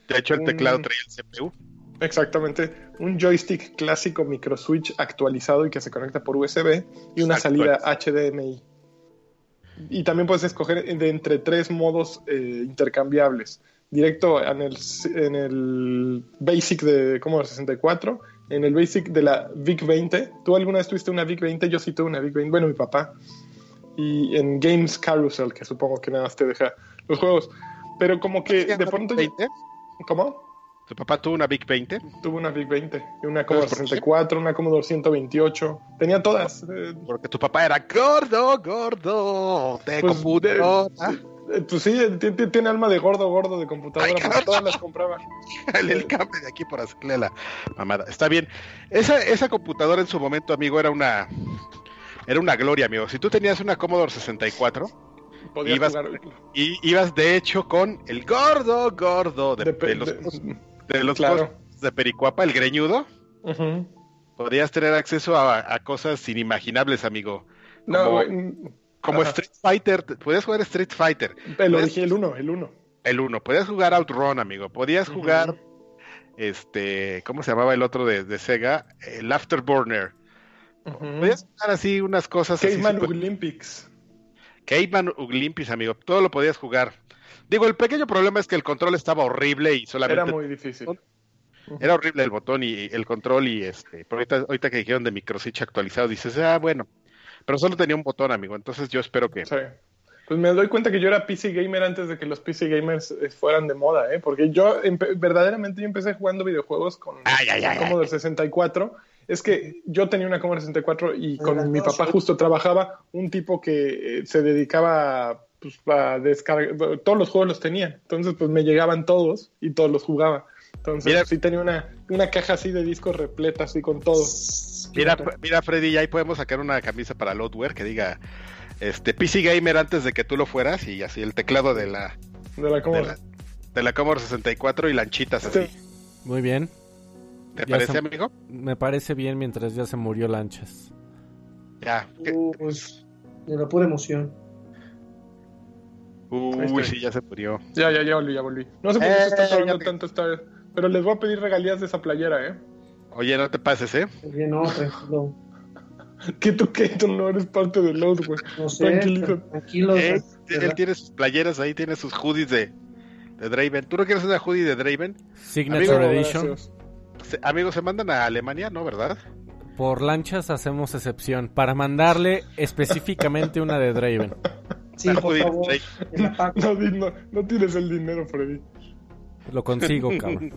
De hecho, el
Un-
teclado traía el CPU.
Exactamente, un joystick clásico micro switch actualizado y que se conecta por USB y una salida HDMI. Y también puedes escoger de entre tres modos eh, intercambiables. Directo en el, en el Basic de Commodore 64, en el Basic de la VIC-20. ¿Tú alguna vez tuviste una VIC-20? Yo sí tuve una VIC-20, bueno, mi papá. Y en Games Carousel, que supongo que nada más te deja los juegos. Pero como que de pronto...
¿20?
¿Cómo?
¿Tu papá tuvo una Big 20?
Tuve una Big 20, y una Commodore
¿Por qué?
64, una Commodore 128. Tenía todas. eh,
Porque tu papá era gordo, gordo, de
Pues,
computadora.
Eh, Pues sí, ti- ti- tiene alma de gordo, gordo de computadora,
Ay,
porque todas las compraba.
el, el cable de aquí por hacerle la mamada. Está bien. Esa, esa computadora en su momento, amigo, era una era una gloria, amigo. Si tú tenías una Commodore 64
Podía
Ibas- y ibas de hecho con el gordo, gordo de,
de
de los,
de-
los
claro.
de Pericuapa, el greñudo,
Ujú.
podías tener acceso a, a cosas inimaginables, amigo.
No,
Como-. Street Fighter, podías jugar Street Fighter,
el
Podías-
origen, el 1, el 1.
el uno, podías jugar Outrun, amigo, podías jugar, este, ¿cómo se llamaba el otro de, de Sega? El Afterburner. Podías jugar así unas cosas así.
Caveman Olympics.
Caveman Olympics, amigo, todo lo podías jugar. Digo, el pequeño problema es que el control estaba horrible y solamente
Era muy difícil.
Era horrible el botón y el control y este, pero ahorita, ahorita que dijeron de microswitch actualizado, dices, ah, bueno, pero solo tenía un botón, amigo, entonces yo espero que...
Sí. Pues me doy cuenta que yo era PC gamer antes de que los PC gamers eh, fueran de moda, ¿eh? Porque yo verdaderamente yo empecé jugando videojuegos con
Ay, ay, ay,
con Commodore 64. Es que yo tenía una Commodore 64 y con mi papá justo trabajaba un tipo que eh, se dedicaba a, pues, a descargar, todos los juegos los tenía. Entonces pues me llegaban todos y todos los jugaba. Entonces
Mira.
sí tenía una, una caja así de discos repleta así con todo.
Mira, mira Freddy, ya ahí podemos sacar una camisa para Loadware que diga, este, PC Gamer antes de que tú lo fueras y así el teclado de la,
De la
de
Commodore.
la, de la Commodore 64 y lanchitas así.
Sí.
Muy bien.
¿Te
Ya
parece,
se-
amigo?
Me parece bien mientras ya se murió Lanchas.
Ya.
Uh, pues, de la pura emoción.
Uy,
estoy.
sí, ya se murió.
Ya, ya, ya volví, ya volví. No sé por qué
Eh,
se está tardando
ya te-
tanto esta vez. Pero les voy a pedir regalías de esa playera, ¿eh?
Oye, no te pases, ¿eh?
Oye, no, tranquilo.
Que tú, que tú no eres parte del load, güey.
No sé,
Tranquilito.
tranquilo.
Eh, él tiene sus playeras ahí, tiene sus hoodies de, de Draven. ¿Tú no quieres una hoodie de Draven?
Signature
Amigo,
Edition.
Se- amigos, se mandan a Alemania, ¿no? ¿Verdad?
Por Lanchas hacemos excepción. Para mandarle específicamente una de Draven.
Sí,
Una
por favor.
No, no, no el dinero, Freddy.
Lo consigo, cabrón.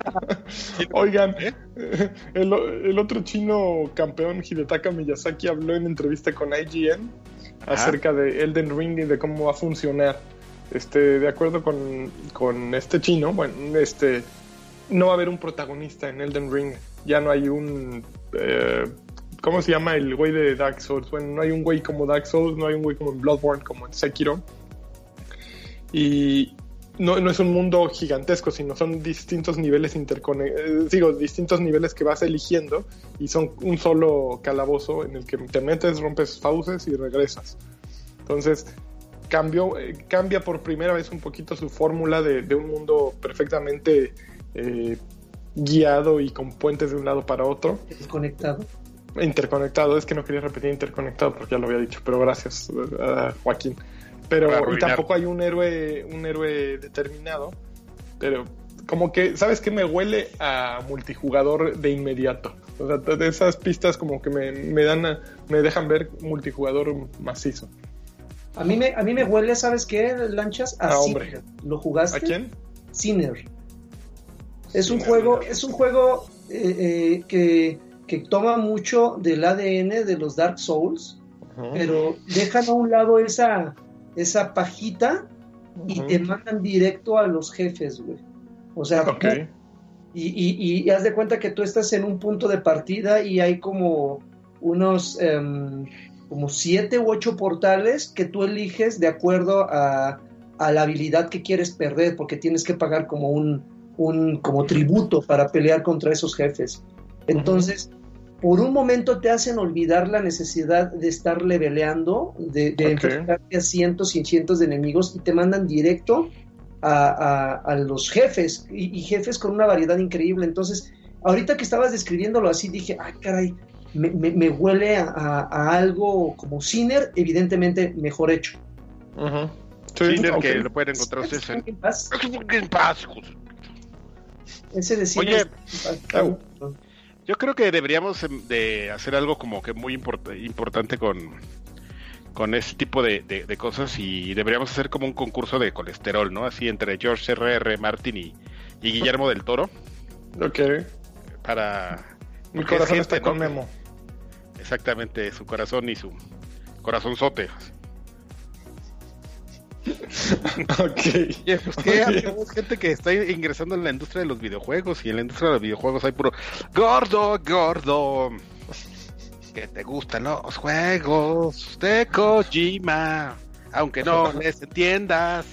Oigan,
¿Eh?
el, el otro chino campeón, Hidetaka Miyazaki, habló en entrevista con IGN
Ajá.
acerca de Elden Ring y de cómo va a funcionar. Este, de acuerdo con, con este chino, bueno, este, no va a haber un protagonista en Elden Ring. Ya no hay un. eh, ¿Cómo se llama el güey de Dark Souls? Bueno, no hay un güey como Dark Souls, no hay un güey como en Bloodborne, como en Sekiro. Y no, es un mundo gigantesco, sino son distintos niveles interconectados. digo, distintos niveles que vas eligiendo y son un solo calabozo en el que te metes, rompes fauces y regresas. Entonces, cambió, eh, cambia por primera vez un poquito su fórmula de, de un mundo perfectamente eh, guiado y con puentes de un lado para otro.
Desconectado.
Interconectado, es que no quería repetir interconectado porque ya lo había dicho, pero gracias, a Joaquín. Pero y tampoco hay un héroe, un héroe determinado. Pero como que, ¿sabes qué? Me huele a multijugador de inmediato. O sea, de esas pistas como que me, me dan, a- me dejan ver multijugador macizo.
A mí me, a mí me huele, ¿sabes qué, Lanchas? A
Ah, hombre.
Sinner. ¿Lo jugaste?
¿A quién?
Sinner. Es un juego, es un juego eh, eh, que, que toma mucho del ADN de los Dark Souls, pero dejan a un lado esa, esa pajita y te mandan directo a los jefes, güey. O sea, y, y, y haz de cuenta que tú estás en un punto de partida y hay como unos em, como siete u ocho portales que tú eliges de acuerdo a, a la habilidad que quieres perder, porque tienes que pagar como un, un como tributo para pelear contra esos jefes. Entonces, por un momento te hacen olvidar la necesidad de estar leveleando, de, de
Ok.
enfrentarte a cientos y cientos de enemigos y te mandan directo a, a- a los jefes y, y jefes con una variedad increíble. Entonces, ahorita que estabas describiéndolo así, dije, ay, caray, me, me- me huele a, a- a algo como Sinner, evidentemente mejor hecho.
Ujú. Sí,
Sinner,
ok.
que lo pueden encontrar ustedes en...
Game Pass. Ese
Oye,
au.
Yo creo que deberíamos em, de hacer algo como que muy import- importante con, con ese tipo de, de- de cosas y deberíamos hacer como un concurso de colesterol, ¿no? Así entre George R.R. Martin y, y Guillermo del Toro
Ok.
para...
Mi corazón
gente,
está con
¿no?
Memo.
Exactamente, su corazón y su corazonzote.
Ok.
Oye, pues qué, amigos, gente que está ingresando en la industria de los videojuegos y en la industria de los videojuegos hay puro gordo, gordo. Que te gustan los juegos de Kojima, aunque no les entiendas.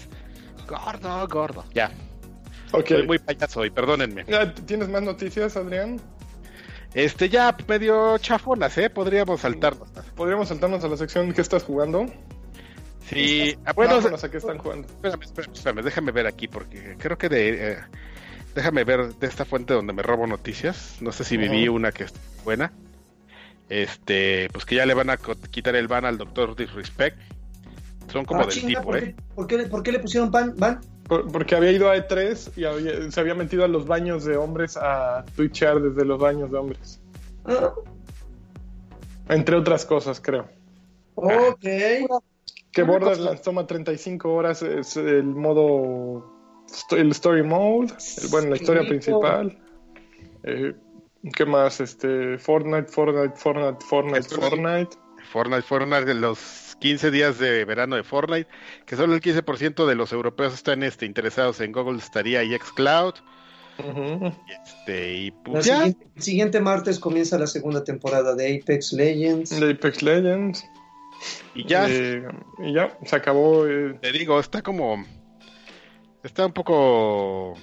Gordo, gordo. Ya,
Ok.
soy muy payaso y perdónenme.
Ah, ¿Tienes más noticias, Adrián?
Este ya medio chafonas, ¿eh? Podríamos saltarnos.
¿Podríamos saltarnos a la sección que estás jugando?
Sí, ah, bueno,
Vámonos a qué están jugando.
Espérame, espérame, espérame, déjame ver aquí porque creo que de... eh, déjame ver de esta fuente donde me robo noticias. No sé si viví una que es buena. Este, pues que ya le van a quitar el ban al Doctor Disrespect. Son como
Ah,
del
chinga,
tipo,
¿por,
¿eh?
qué, por, qué, por qué le pusieron pan, van?
Por- porque había ido a E3 y había- se había metido a los baños de hombres a twitchear desde los baños de hombres.
Ah,
Entre otras cosas, creo.
ok.
Que Borderlands toma 35 horas, es el modo, el story mode, el- bueno, la historia
Sí,
principal. Eh, ¿Qué más? Este, Fortnite, Fortnite, Fortnite, Fortnite, Fortnite.
Fortnite de los 15 días de verano de Fortnite, que solo el 15% de los europeos están este, interesados en Google Stadia y Xcloud. Este, y pues ya,
siguiente, el siguiente martes comienza la segunda temporada de Apex Legends.
De Apex Legends.
Y ya,
Eh, y ya, se acabó. eh,
te digo, está como. Está un poco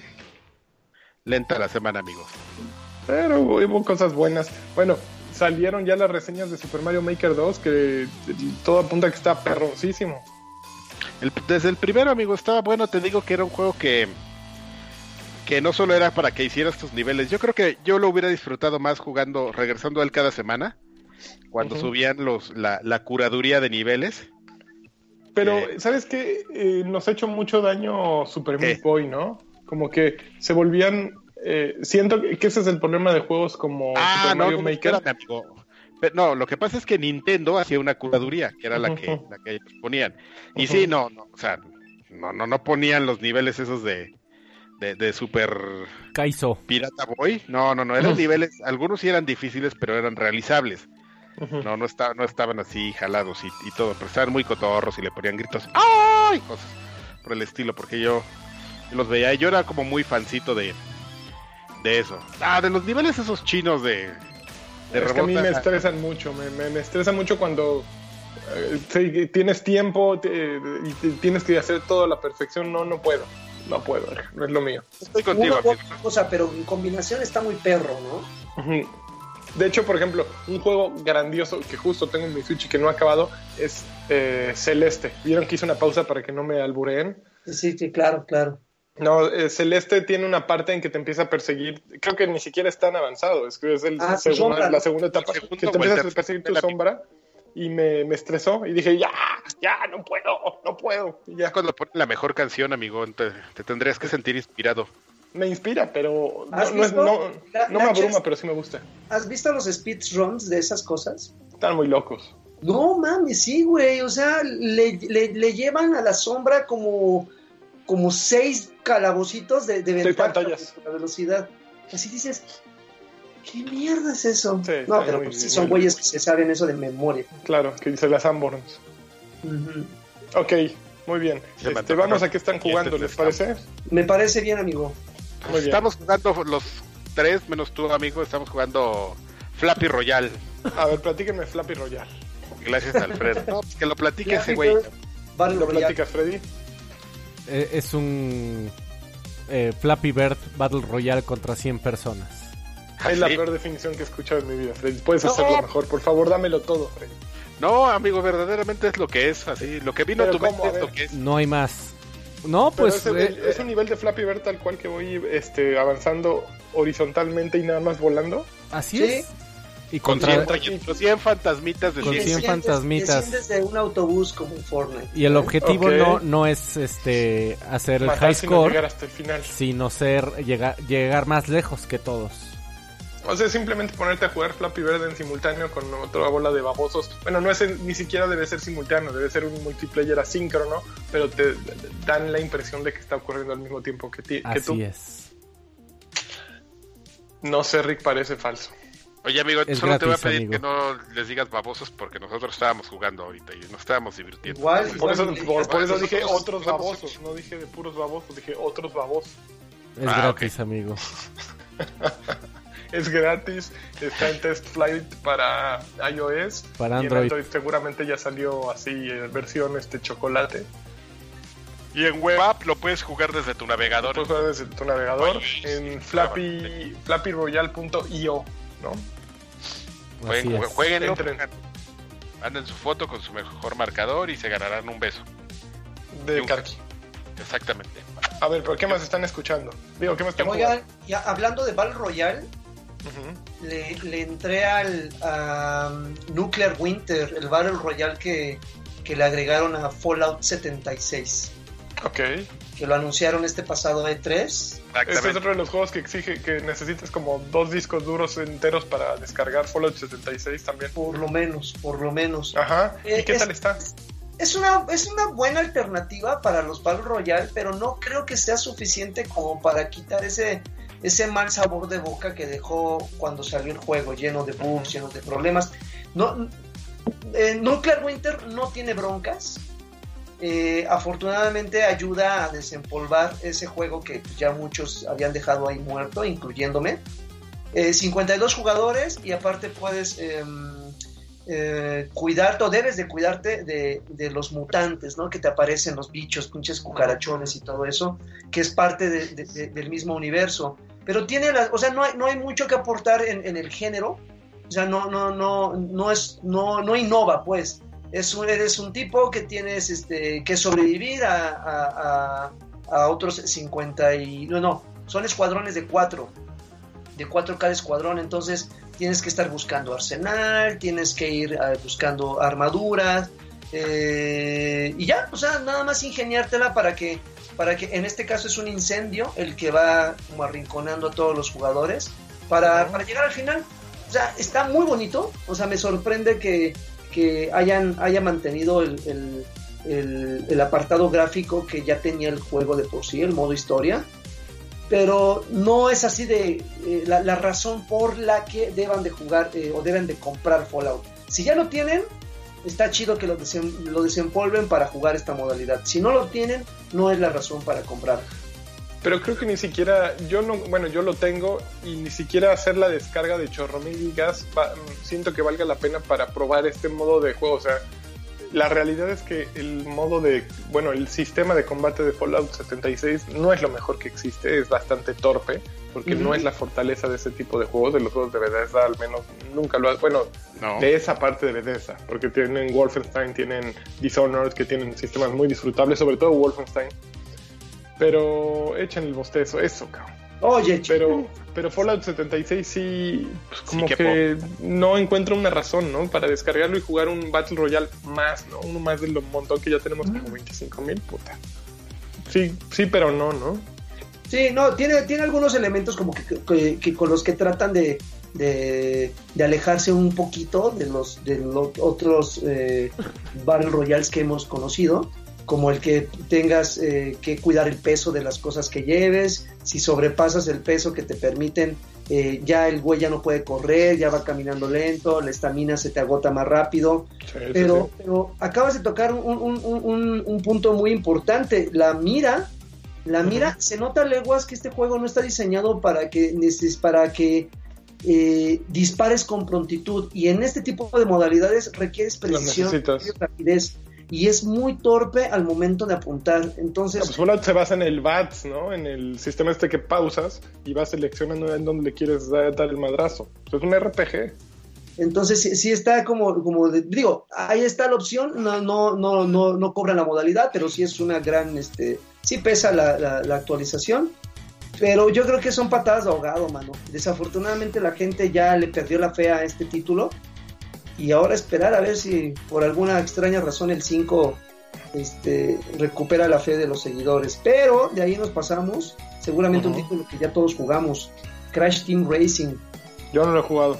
lenta la semana, amigos.
Pero hubo, hubo cosas buenas. Bueno, salieron ya las reseñas de Super Mario Maker 2, que eh, todo apunta que está perroncísimo.
El- desde el primero, amigo, estaba bueno. Te digo que era un juego que. Que no solo era para que hicieras tus niveles. Yo creo que yo lo hubiera disfrutado más jugando, regresando a él cada semana. Cuando subían los, la, la curaduría de niveles.
Pero,
Eh.
¿sabes qué? Eh, nos ha hecho mucho daño Super
¿Qué?
Meat Boy, ¿no? Como que se volvían... eh, siento que ese es el problema de juegos como
Ah,
Super
no,
Mario
no, no,
Maker.
espérame, amigo. Pero, no, lo que pasa es que Nintendo hacía una curaduría, que era la que, la que ellos ponían. Y sí, no, no, o sea, no, no, no ponían los niveles esos de, de, de super
Kaizo.
pirata boy. No, no, no, eran niveles, algunos sí eran difíciles, pero eran realizables. No, no, no estaban así jalados y, y todo, pero estaban muy cotorros y le ponían gritos, ¡ay! Cosas por el estilo, porque yo, yo los veía y yo era como muy fancito de, de eso. Ah, de los niveles esos chinos de... de
es que a mí me estresan mucho, me, me, me estresa mucho cuando eh, tienes tiempo te- y te- tienes que hacer todo a la perfección. No, no puedo, no puedo, no es lo mío.
Estoy contigo,
Una cosa, pero en combinación está muy perro, ¿no?
De hecho, por ejemplo, un juego grandioso que justo tengo en mi Switch y que no ha acabado es eh, Celeste. ¿Vieron que hice una pausa para que no me albureen?
Sí, sí, claro, claro.
No, eh, Celeste tiene una parte en que te empieza a perseguir. Creo que ni siquiera es tan avanzado. Es que es el
Ah, sombra.
la segunda etapa.
Segundo
que te empiezas a perseguir tu sombra. Y me, me estresó. Y dije, ya, ya, no puedo, no puedo. Y ya.
Ya cuando ponen la mejor canción, amigo, te, te tendrías que sentir inspirado.
Me inspira, pero no,
¿Has
no, es- no,
La-
no me abruma, pero sí me gusta.
¿Has visto los speedruns de esas cosas?
Están muy locos.
No mames, sí, güey. O sea, le, le- le llevan a la sombra como, como seis calabocitos de, de ventaja
pantallas.
la velocidad. Así dices, ¿qué mierda es eso?
Sí,
no, pero
muy-
pues
muy
son güeyes que se saben eso de memoria.
Claro, que dice las Sanborns.
Ujú.
Ok, muy bien.
Se
Este, vamos a qué están jugando,
fiestas de
¿les parece?
Me parece bien, amigo.
Muy bien.
Estamos jugando los tres, menos tú, amigo, estamos jugando Flappy Royal.
A ver, platíquenme Flappy Royal.
Gracias, Alfredo. No, pues que lo platique ese
Flappy
güey.
¿Lo platicas, Freddy?
Eh, es un eh, Flappy Bird Battle Royale contra 100 personas.
Es la
Sí.
peor definición que he escuchado en mi vida, Freddy. Puedes
No.
hacerlo mejor, por favor, dámelo todo, Freddy.
No, amigo, verdaderamente es lo que es, así. Lo que vino a tu
¿cómo?
mente
A
es lo que es.
No hay más. No,
Pero
pues
es, el-
eh,
es un nivel de Flappy Bird tal cual que voy este, avanzando horizontalmente y nada más volando.
así
Sí.
es. Y
Con
contra
100, con 100 fantasmitas de
Con
100.
100
Desciendes-
fantasmitas.
Desciendes de un autobús como en Fortnite.
y el objetivo no no es este hacer el high score,
llegar hasta el final.
sino ser llegar llegar más lejos que todos.
O sea, simplemente ponerte a jugar Flappy Bird en simultáneo con otra bola de babosos. Bueno, no es el- ni siquiera debe ser simultáneo, debe ser un multiplayer asíncrono, pero te dan la impresión de que está ocurriendo al mismo tiempo que, ti- que tú.
Así es.
No sé, Rick, parece falso.
Oye, amigo,
Es
solo te voy a pedir
amigo.
que no les digas babosos porque nosotros estábamos jugando ahorita y nos estábamos divirtiendo.
Igual,
Por eso,
le-
por, por eso
Nosotros
dije otros babosos, no dije de puros babosos, dije otros babosos.
Es
Ah,
gratis, amigo.
Es gratis, está en test flight para iOS.
Para
y en
Android.
seguramente ya salió así en versión este chocolate.
Y en web app lo puedes jugar desde tu navegador.
Puedes jugar desde tu navegador
Oye,
en
sí,
flappy, flappyroyal.io, ¿no?
Jueguen,
Así es.
jueguenlo, manden su foto con su mejor marcador y se ganarán un beso.
De
Un-
Karki.
Exactamente.
A ver, pero ¿qué más están escuchando? Digo, ¿qué más están
Oigan, ya hablando de Battle Royale, le, le entré al a, um, Nuclear Winter, el Battle Royale que, que le agregaron a Fallout 76,
Ok.
que lo anunciaron este pasado E3.
Este es otro de los juegos que exige que necesites como dos discos duros enteros para descargar Fallout 76 también.
Por lo menos, por lo menos.
Ajá. ¿Y
Eh,
qué
es-
tal está?
Es una, es una buena alternativa para los Battle Royale, pero no creo que sea suficiente como para quitar ese, ese mal sabor de boca que dejó cuando salió el juego, lleno de bugs, lleno de problemas. No, eh, Nuclear Winter no tiene broncas. Eh, afortunadamente ayuda a desempolvar ese juego que ya muchos habían dejado ahí muerto, incluyéndome. Eh, 52 jugadores y aparte puedes em, eh, cuidarte o debes de cuidarte de, de los mutantes, ¿no? Que te aparecen los bichos, pinches cucarachones y todo eso, que es parte de- de- de- del mismo universo. Pero tiene las, o sea, no hay, no hay mucho que aportar en, el género, o sea, no, no, no, no es, no, no innova, pues. Es un, eres un tipo que tienes este, que sobrevivir a, a, a- a otros 50 y... No, no, son escuadrones de cuatro, de cuatro cada escuadrón, entonces tienes que estar buscando arsenal, tienes que ir eh, buscando armaduras, eh, y ya, o sea, nada más ingeniártela para que, para que, en este caso es un incendio el que va como arrinconando a todos los jugadores para, para llegar al final. O sea, está muy bonito, o sea, me sorprende que, que hayan haya mantenido el, el- el- el apartado gráfico que ya tenía el juego de por sí, el modo historia pero no es así de eh, la, la razón por la que deban de jugar eh, o deben de comprar Fallout. Si ya lo tienen, está chido que lo, desem- lo para jugar esta modalidad. Si no lo tienen, no es la razón para comprar.
Pero creo que ni siquiera, yo no, bueno, yo lo tengo y ni siquiera hacer la descarga de chorro mil gigas siento que valga la pena para probar este modo de juego. O sea, la realidad es que el modo de, bueno, el sistema de combate de Fallout 76 no es lo mejor que existe, es bastante torpe, porque no es la fortaleza de ese tipo de juegos, de los juegos de Bethesda al menos nunca lo ha, bueno,
No.
de esa parte de Bethesda, porque tienen Wolfenstein, tienen Dishonored, que tienen sistemas muy disfrutables, sobre todo Wolfenstein. Pero echen el bostezo, eso, cabrón.
Oye,
Pero, pero Fallout 76 sí, pues, como
que
que no encuentro una razón, ¿no? Para descargarlo y jugar un Battle Royale más, ¿no? Uno más del montón que ya tenemos como 25 mil, puta. Sí, sí, pero no, ¿no?
Sí, no, tiene, tiene algunos elementos como que, que- que con los que tratan de, de, de alejarse un poquito de los, de los otros eh, Battle Royales que hemos conocido, como el que tengas eh, que cuidar el peso de las cosas que lleves, si sobrepasas el peso que te permiten, eh, ya el güey ya no puede correr, ya va caminando lento, la estamina se te agota más rápido,
Sí,
pero,
sí.
pero acabas de tocar un, un- un- un- un punto muy importante. La mira, la mira, se nota leguas que este juego no está diseñado para que, para que eh, dispares con prontitud. Y en este tipo de modalidades requieres precisión, rapidez. Y es muy torpe al momento de apuntar. Entonces,
pues Fallout se basa en el BATS, ¿no? En el sistema este que pausas y vas seleccionando en dónde le quieres dar, dar el madrazo. Pues es un RPG.
Entonces sí, sí está como, como de- digo, ahí está la opción, no, no, no, no, no cobran la modalidad, pero sí es una gran, este, sí pesa la, la- la actualización, pero yo creo que son patadas de ahogado, mano. Desafortunadamente la gente ya le perdió la fe a este título y ahora esperar a ver si por alguna extraña razón el 5 este, recupera la fe de los seguidores. Pero de ahí nos pasamos, seguramente un título que ya todos jugamos, Crash Team Racing.
Yo no lo he jugado.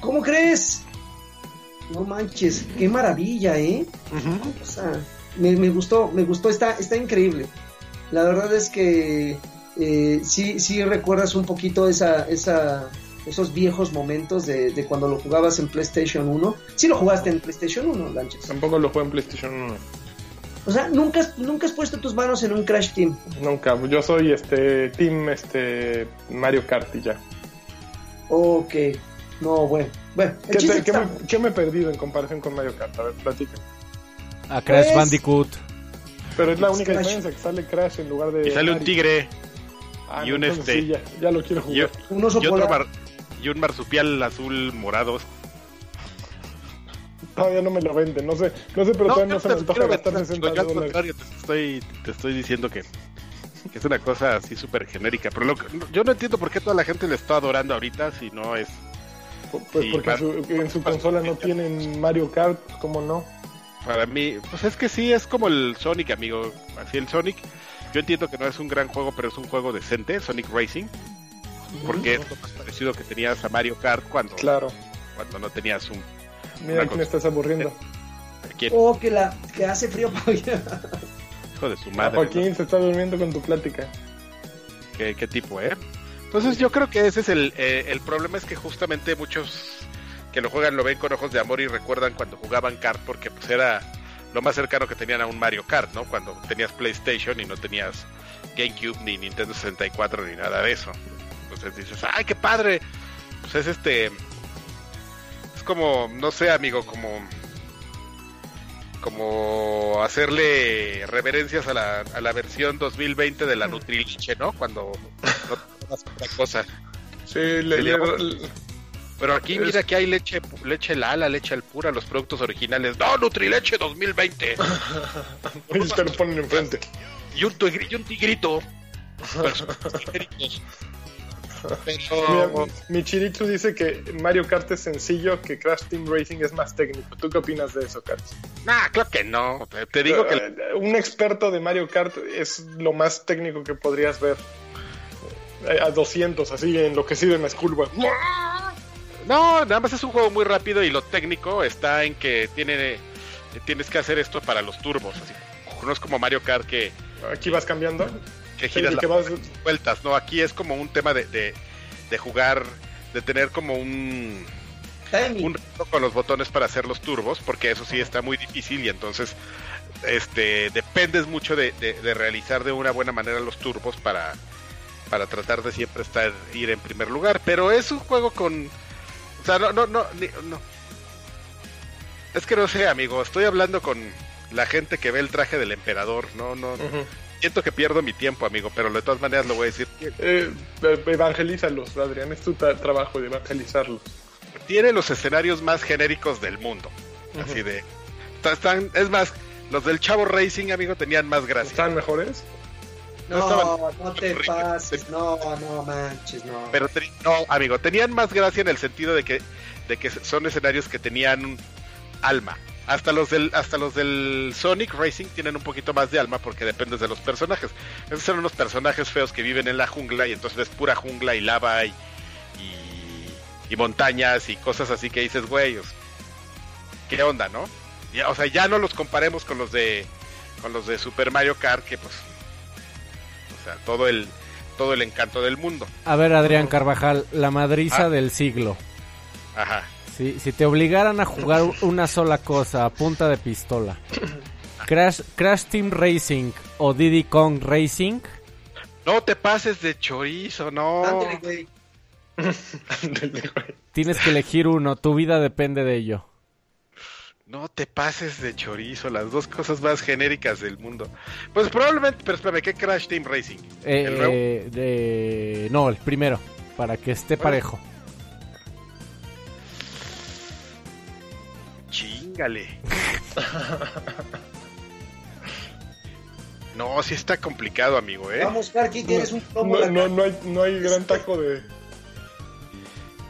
¿Cómo crees? No manches, qué maravilla, ¿eh? O sea, me, me gustó, me gustó, está, está increíble. La verdad es que eh, sí, sí recuerdas un poquito esa, esa, esos viejos momentos de, de cuando lo jugabas en PlayStation 1. Sí lo jugaste en PlayStation 1, Lanches.
Tampoco lo juego en PlayStation 1.
O sea, nunca, has- nunca has puesto tus manos en un Crash Team.
Nunca. Yo soy este Team este Mario Kart y ya.
Ok. No, bueno. Bueno,
¿Qué, te- qué me, qué me he perdido en comparación con Mario Kart? A ver, platica.
A Crash
Pues-
Bandicoot.
Pero es la única
Crash.
diferencia que sale Crash en lugar de.
Y sale un tigre
Ah,
y un
entonces
este-
sí, ya, ya lo quiero jugar.
un oso
y otro
polar.
mar- y un marsupial azul morado.
Todavía no me lo venden. No sé, no sé pero todavía no se me antoja gastar
vender,
60
yo al
dólares.
contrario, te estoy, te estoy diciendo que, que es una cosa así súper genérica. Pero lo que- yo no entiendo por qué toda la gente le está adorando ahorita si no es.
Pues
Sí,
porque en su, en su consola no tienen Mario Kart, ¿cómo no?
Para mí, pues es que sí, es como el Sonic, amigo. Así el Sonic. Yo entiendo que no es un gran juego, pero es un juego decente, Sonic Racing. Porque es lo más parecido que tenías a Mario Kart cuando,
Claro.
cuando no tenías un.
Mira quién
cosa.
estás aburriendo.
¿quién?
Oh, que, la, que hace frío.
Hijo de su madre.
Joaquín se está durmiendo con tu plática.
¿Qué, qué tipo, eh? Entonces yo creo que ese es el, eh, el problema es que justamente muchos que lo juegan lo ven con ojos de amor y recuerdan cuando jugaban kart porque pues era lo más cercano que tenían a un Mario Kart, ¿no? Cuando tenías PlayStation y no tenías GameCube ni Nintendo 64 ni nada de eso. Entonces dices, ¡ay, qué padre! Pues es este... Es como, no sé, amigo, como... Como hacerle reverencias a la, a la versión 2020 de la Nutriliche, ¿no? Cuando no tomas otra cosa.
Sí, le, le-
Pero aquí mira que hay leche, leche Lala, leche al pura, los productos originales. No, Nutrileche 2020.
y te lo ponen enfrente.
Y un, tigri- y un tigrito. Pero-
Michiritsu dice que Mario Kart es sencillo, que Crash Team Racing es más técnico. ¿Tú qué opinas de eso, Kart?
nah, claro que no. Te, te digo que
Un experto de Mario Kart es lo más técnico que podrías ver. Eh, A 200, así enloquecido en la curva.
no, nada más es un juego muy rápido y lo técnico está en que tiene tienes que hacer esto para los turbos. Así. No es como Mario Kart que,
Aquí vas cambiando.
Que
Sí,
giras
que
las
vas-
vueltas. No, aquí es como un tema de, de, de jugar, de tener como un
Timing.
un reto con los botones para hacer los turbos, porque eso sí está muy difícil y entonces este dependes mucho de, de- de realizar de una buena manera los turbos para, para tratar de siempre estar ir en primer lugar. Pero es un juego con o sea no no no, ni- no. es que no sé amigo, estoy hablando con la gente que ve el traje del emperador, no no. Siento que pierdo mi tiempo amigo, pero de todas maneras lo voy a decir.
Eh, eh, evangelízalos, Adrián. Es tu tra- trabajo de evangelizarlos.
Tiene los escenarios más genéricos del mundo, así de está- están es más los del Chavo Racing, amigo, tenían más gracia.
¿Están mejores?
no
No, te pases. No, no manches, no.
Pero no, amigo, tenían más gracia en el sentido de que, de que son escenarios que tenían alma. Hasta los del, hasta los del Sonic Racing tienen un poquito más de alma porque dependes de los personajes. Esos son unos personajes feos que viven en la jungla y entonces es pura jungla y lava y, y, y montañas y cosas así que dices, güey, ¿qué onda, no? O sea, ya no los comparemos con los de con los de Super Mario Kart que pues o sea, todo el todo el encanto del mundo.
A ver, Adrián Carvajal, la madriza
Ah.
del siglo.
Ajá.
Si, si te obligaran a jugar una sola cosa a punta de pistola, Crash, Crash Team Racing o Diddy Kong Racing,
No te pases de chorizo, no.
Ándale, güey.
tienes que elegir uno, tu vida depende de ello.
No te pases de chorizo, las dos cosas más genéricas del mundo. Pues probablemente, pero espérame, ¿qué Crash Team Racing?
Eh,
¿El
eh, de- no, el primero, para que esté
Bueno.
parejo.
Chingale. No, sí está complicado, amigo, ¿eh?
Vamos, Karki, tienes un promo.
No, no, no hay, no hay gran taco de.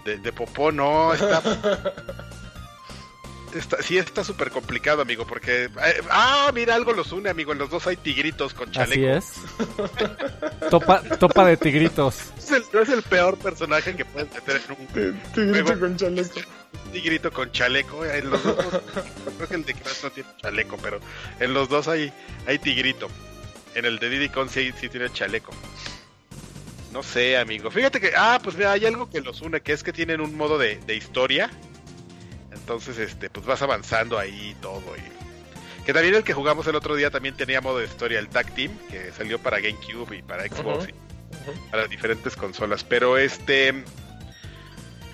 De, de popó, no, está... está sí está súper complicado, amigo, porque... eh, ah, mira, algo los une, amigo. En los dos hay tigritos con chaleco.
Así es. Topa, topa de tigritos.
Es el, no es el peor personaje que puedes meter en un
de tigrito con chaleco.
tigrito con chaleco. En los dos, creo que el de Crash no tiene chaleco, pero en los dos hay, hay tigrito. En el de Diddy Kong sí, sí tiene chaleco. No sé, amigo. Fíjate que, ah, pues mira, hay algo que los une, que es que tienen un modo de, de historia. Entonces, este, pues vas avanzando ahí y todo. Y... Que también el que jugamos el otro día también tenía modo de historia, el Tag Team, que salió para GameCube y para Xbox
Ujú.
y para diferentes consolas. Pero este.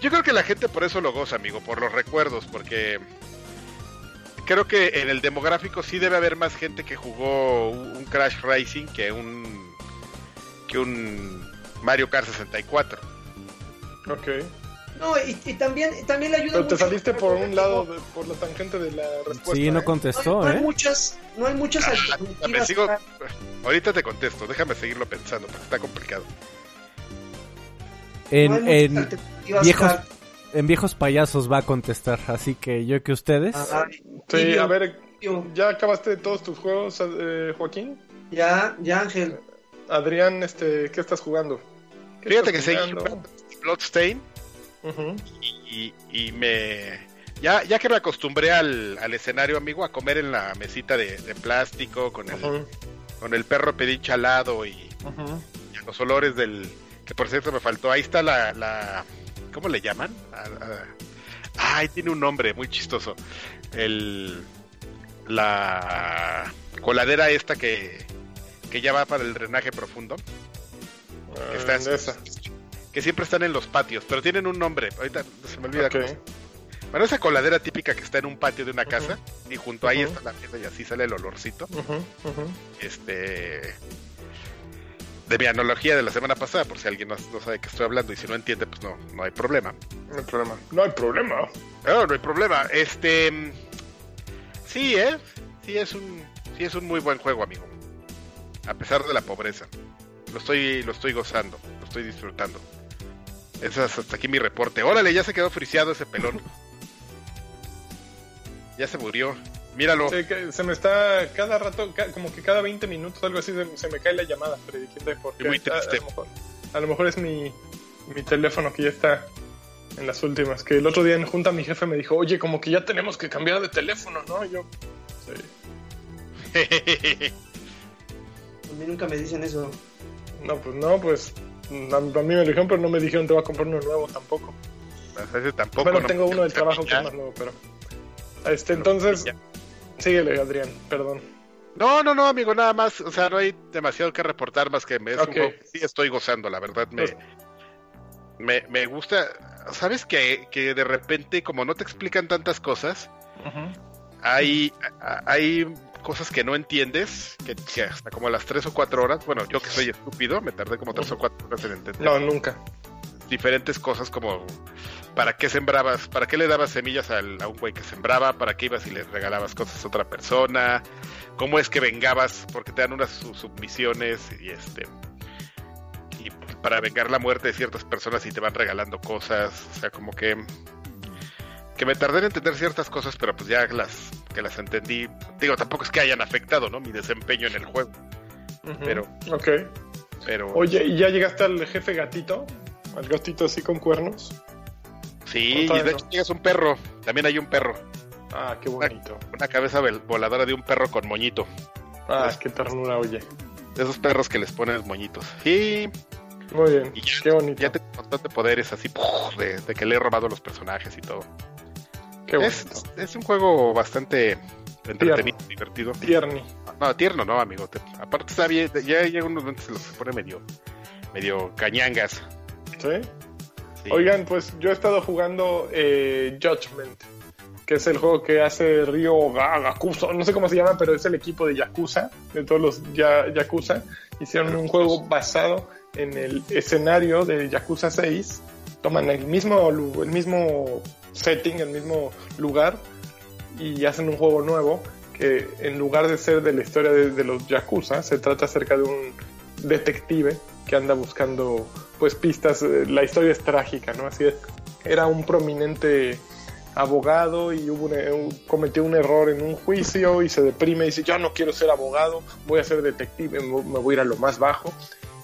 Yo creo que la gente por eso lo goza, amigo, por los recuerdos, porque creo que en el demográfico sí debe haber más gente que jugó un un Crash Racing que un que un Mario Kart 64.
Ok.
No, y, y también, también le ayuda
Pero te
mucho-
saliste por un lado, de- por la tangente de la respuesta.
Sí, no
¿eh?
contestó,
no, hay
¿eh?
muchas, no hay muchas
Ah,
alternativas.
sigo-
para-
Ahorita te contesto, déjame seguirlo pensando, porque está complicado.
no
En,
muchas
en, viejos,
para-
en viejos payasos va a contestar, así que yo que ustedes.
Ay,
Sí,
Tibio,
a ver. ¿ya acabaste todos tus juegos, eh, Joaquín?
Ya, ya, Ángel.
Adrián, este, ¿qué estás jugando? ¿Qué
Fíjate
estás
que seguí
jugando?
Y, y me ya, ya que me acostumbré al, al escenario, amigo, a comer en la mesita de, de plástico, con el,
Ujú,
con el perro pedinche al lado y, y los olores del... Que por cierto me faltó, ahí está la... la ¿Cómo le llaman? A- a- ay, tiene un nombre muy chistoso. El... La coladera esta que, que ya va para el drenaje profundo.
Ah,
Está-
esa.
Que siempre están en los patios, pero tienen un nombre. Ahorita se me olvida
Ok.
cómo se- Bueno, esa coladera típica que está en un patio de una casa y junto ahí está la mesa y así sale el olorcito. Este. De mi analogía de la semana pasada, por si alguien no, no sabe de qué estoy hablando y si no entiende, pues no, no hay problema.
No hay problema. No hay problema.
No, no hay problema. Este. Sí, ¿eh? Sí es un, sí es un muy buen juego, amigo. A pesar de la pobreza. Lo estoy, lo estoy gozando, lo estoy disfrutando. Ese es hasta aquí mi reporte. Órale, ya se quedó friseado ese pelón. ya se murió. Míralo.
Se me está cada rato, ca- como que cada 20 minutos, algo así, se, se me cae la llamada, Freddy. ¿Quién sabe por qué?
Y muy
A-
triste.
A, lo mejor, a lo mejor es mi, mi teléfono que ya está en las últimas. Que el otro día en junta mi jefe me dijo, oye, como que ya tenemos que cambiar de teléfono, ¿no? Y yo, sí.
A mí nunca me dicen eso.
No, pues no, pues a, mí me lo dijeron, pero no me dijeron te va a comprar uno nuevo tampoco.
Tampoco.
bueno,
no-
tengo uno del trabajo que es más nuevo, pero... Este, entonces, síguele, Adrián, perdón.
No, no, no, amigo, nada más. O sea, no hay demasiado que reportar más que me es un juego que sí estoy gozando, la verdad. Me,
Pues-
me, me gusta. ¿Sabes que, que de repente, como no te explican tantas cosas, hay, hay cosas que no entiendes, que, que hasta como a las 3 o 4 horas, bueno, yo que soy estúpido, me tardé como 3 o 4 horas en entender
No, nunca.
diferentes cosas como para qué sembrabas, para qué le dabas semillas al- a un güey que sembraba, para qué ibas y le regalabas cosas a otra persona, cómo es que vengabas, porque te dan unas su- submisiones y este y para vengar la muerte de ciertas personas y te van regalando cosas, o sea, como que que me tardé en entender ciertas cosas, pero pues ya las que las entendí, digo, tampoco es que hayan afectado, ¿no? Mi desempeño en el juego. Pero-
Ok.
pero
Oye, ¿y ya llegaste al jefe gatito? ¿Al gatito así con cuernos?
sí, y de
no.
hecho llegas un perro, también hay un perro.
Ah, qué bonito.
Una cabeza voladora de un perro con moñito.
Ah, qué ternura, oye.
De esos perros que les ponen moñitos. Y,
Muy bien,
y ya,
qué bonito.
ya tengo un montón de poderes así de, de que le he robado los personajes y todo. Es, es un juego bastante entretenido, divertido.
Tierni.
No, tierno no, amigo. Te- aparte está bien, ya llega unos momentos en los que se pone medio, medio cañangas.
¿Sí?
Sí.
Oigan, pues yo he estado jugando eh, Judgment, que es el juego que hace Ryo Ga- Yakuza, no sé cómo se llama, pero es el equipo de Yakuza, de todos los ya- Yakuza. Hicieron un juego basado en el escenario de Yakuza 6. Toman el mismo, el mismo setting, el mismo lugar, y hacen un juego nuevo que en lugar de ser de la historia de, los Yakuza, se trata acerca de un detective que anda buscando pues pistas. La historia es trágica, ¿no? Así es. Era un prominente abogado y hubo un- cometió un error en un juicio y se deprime y dice, ya no quiero ser abogado, voy a ser detective, me voy a ir a lo más bajo.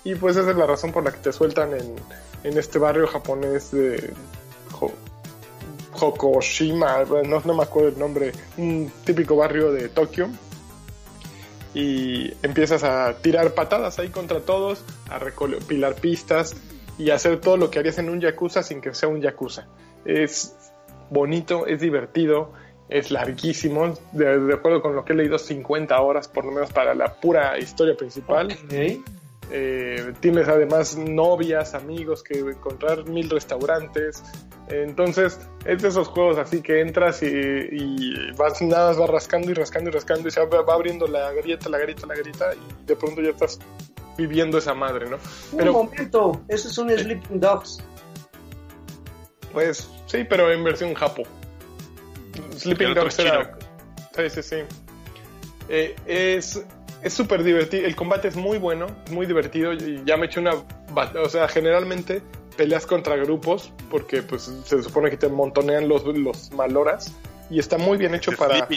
Y pues esa es la razón por la que te sueltan en, en este barrio japonés de Hokoshima, no, no me acuerdo el nombre, un típico barrio de Tokio. y empiezas a tirar patadas ahí contra todos, a recopilar pistas y hacer todo lo que harías en un Yakuza sin que sea un Yakuza. Es bonito, es divertido, es larguísimo, de, acuerdo con lo que he leído, 50 horas por lo menos para la pura historia principal. Eh, tienes además novias, amigos que encontrar mil restaurantes. Entonces, es de esos juegos así que entras y, y vas nada más vas rascando y rascando y rascando y se va, va abriendo la grieta, la grieta, la grieta y de pronto ya estás viviendo esa madre, ¿no?
Un momento, eso es un Sleeping Dogs.
pues sí, pero en versión japo. Sleeping Dogs era... Sí, sí, sí. Eh, es es súper divertido. El combate es muy bueno, muy divertido. Y ya me eché una. O sea, generalmente peleas contra grupos, porque pues se supone que te montonean los, los maloras. Y está muy bien hecho para,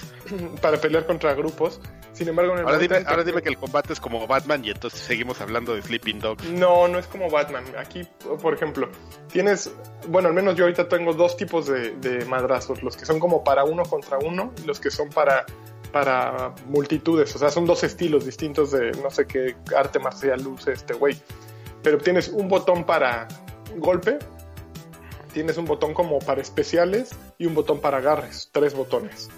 para pelear contra grupos. Sin embargo, en el
Ahora dime, ahora dime que el combate es como Batman y entonces seguimos hablando de Sleeping Dogs.
No, no es como Batman. Aquí, por ejemplo, tienes, bueno, al menos yo ahorita tengo dos tipos de, de madrazos, los que son como para uno contra uno y los que son para, para multitudes. O sea, son dos estilos distintos de no sé qué arte marcial use este güey. Pero tienes un botón para golpe, tienes un botón como para especiales y un botón para agarres, tres botones.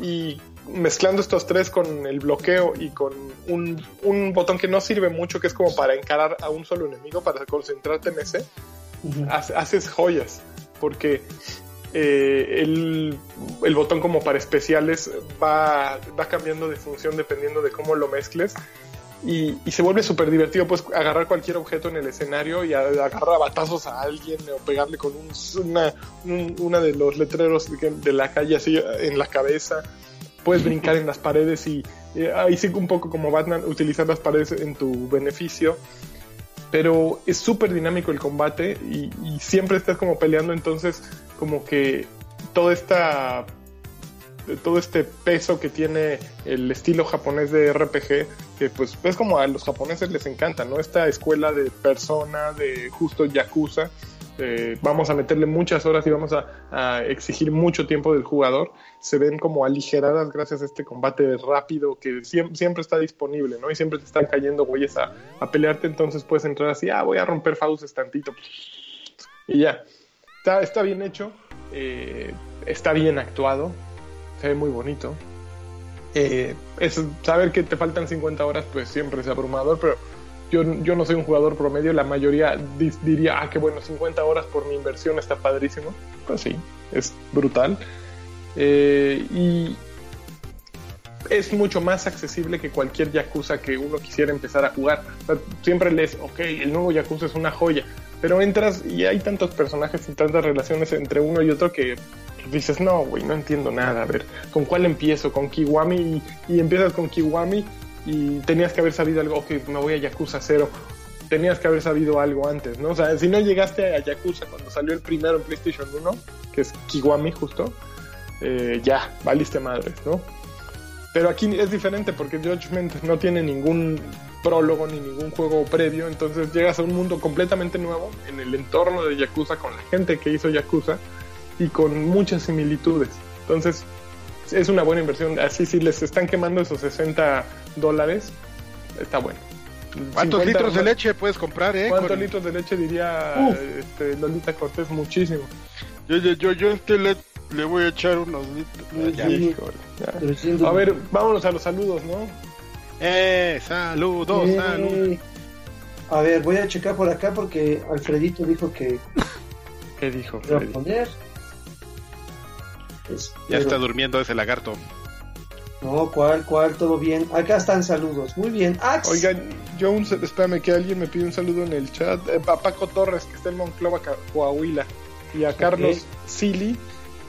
Y mezclando estos tres con el bloqueo y con un, un botón que no sirve mucho, que es como para encarar a un solo enemigo, para concentrarte en ese,
Ujú.
ha- haces joyas, porque eh, el, el botón como para especiales va, va cambiando de función dependiendo de cómo lo mezcles. Y, se vuelve súper divertido, pues agarrar cualquier objeto en el escenario y agarrar batazos a alguien o pegarle con un, una, un- una de los letreros de, la calle así en la cabeza. Puedes brincar en las paredes y eh, ahí sí un poco como Batman, utilizar las paredes en tu beneficio pero es súper dinámico el combate y siempre estás como peleando, entonces como que toda esta todo este peso que tiene el estilo japonés de RPG, que pues es como a los japoneses les encanta, ¿no? Esta escuela de persona, de justo yakuza, eh, vamos a meterle muchas horas y vamos a, exigir mucho tiempo del jugador, se ven como aligeradas gracias a este combate rápido que siem- siempre está disponible, ¿no? Y siempre te están cayendo güeyes a, a pelearte, entonces puedes entrar así, ah, voy a romper fauces tantito, y ya. Está, bien hecho, eh, está bien actuado, se ve muy bonito. Eh, saber que te faltan 50 horas, pues siempre es abrumador, pero yo, yo no soy un jugador promedio, la mayoría di- diría, ah, qué bueno, 50 horas por mi inversión está padrísimo. Pues sí, es brutal. Eh, y es mucho más accesible que cualquier Yakuza que uno quisiera empezar a jugar. O sea, siempre lees, ok, el nuevo Yakuza es una joya, pero entras y hay tantos personajes y tantas relaciones entre uno y otro que dices, no, güey, no entiendo nada. A ver, ¿con cuál empiezo? ¿Con Kiwami? Y, y empiezas con Kiwami y tenías que haber sabido algo, ok, me voy a Yakuza 0. Tenías que haber sabido algo antes, ¿no? O sea, si no llegaste a Yakuza cuando salió el primero en PlayStation 1, que es Kiwami justo, eh, ya, valiste madres, ¿no? Pero aquí es diferente porque Judgment no tiene ningún prólogo ni ningún juego previo, entonces llegas a un mundo completamente nuevo en el entorno de Yakuza con la gente que hizo Yakuza y con muchas similitudes. Entonces es una buena inversión. Así si les están quemando esos 60 dólares, está bueno.
¿Cuántos
50
litros de leche puedes comprar, eh?
¿Cuántos
Con-
litros de leche diría este, Lolita Cortés? Muchísimo.
Yo, yo, yo, yo este le, le voy a echar unos litros.
Ya.
Híjole, ya.
300.
A ver, vámonos a los saludos, ¿no?
Eh, saludos,
Eh,
saludos.
A ver, voy a checar por acá porque Alfredito dijo que
¿Qué dijo
iba a poner.
Ya está durmiendo ese lagarto.
No, ¿cuál, cuál? Todo bien. Acá están saludos. Muy bien. Ax.
Oigan, yo un, espérame que alguien me pide un saludo en el chat. Eh, a Paco Torres, que está en Monclova, Coahuila. Y a Carlos Sili,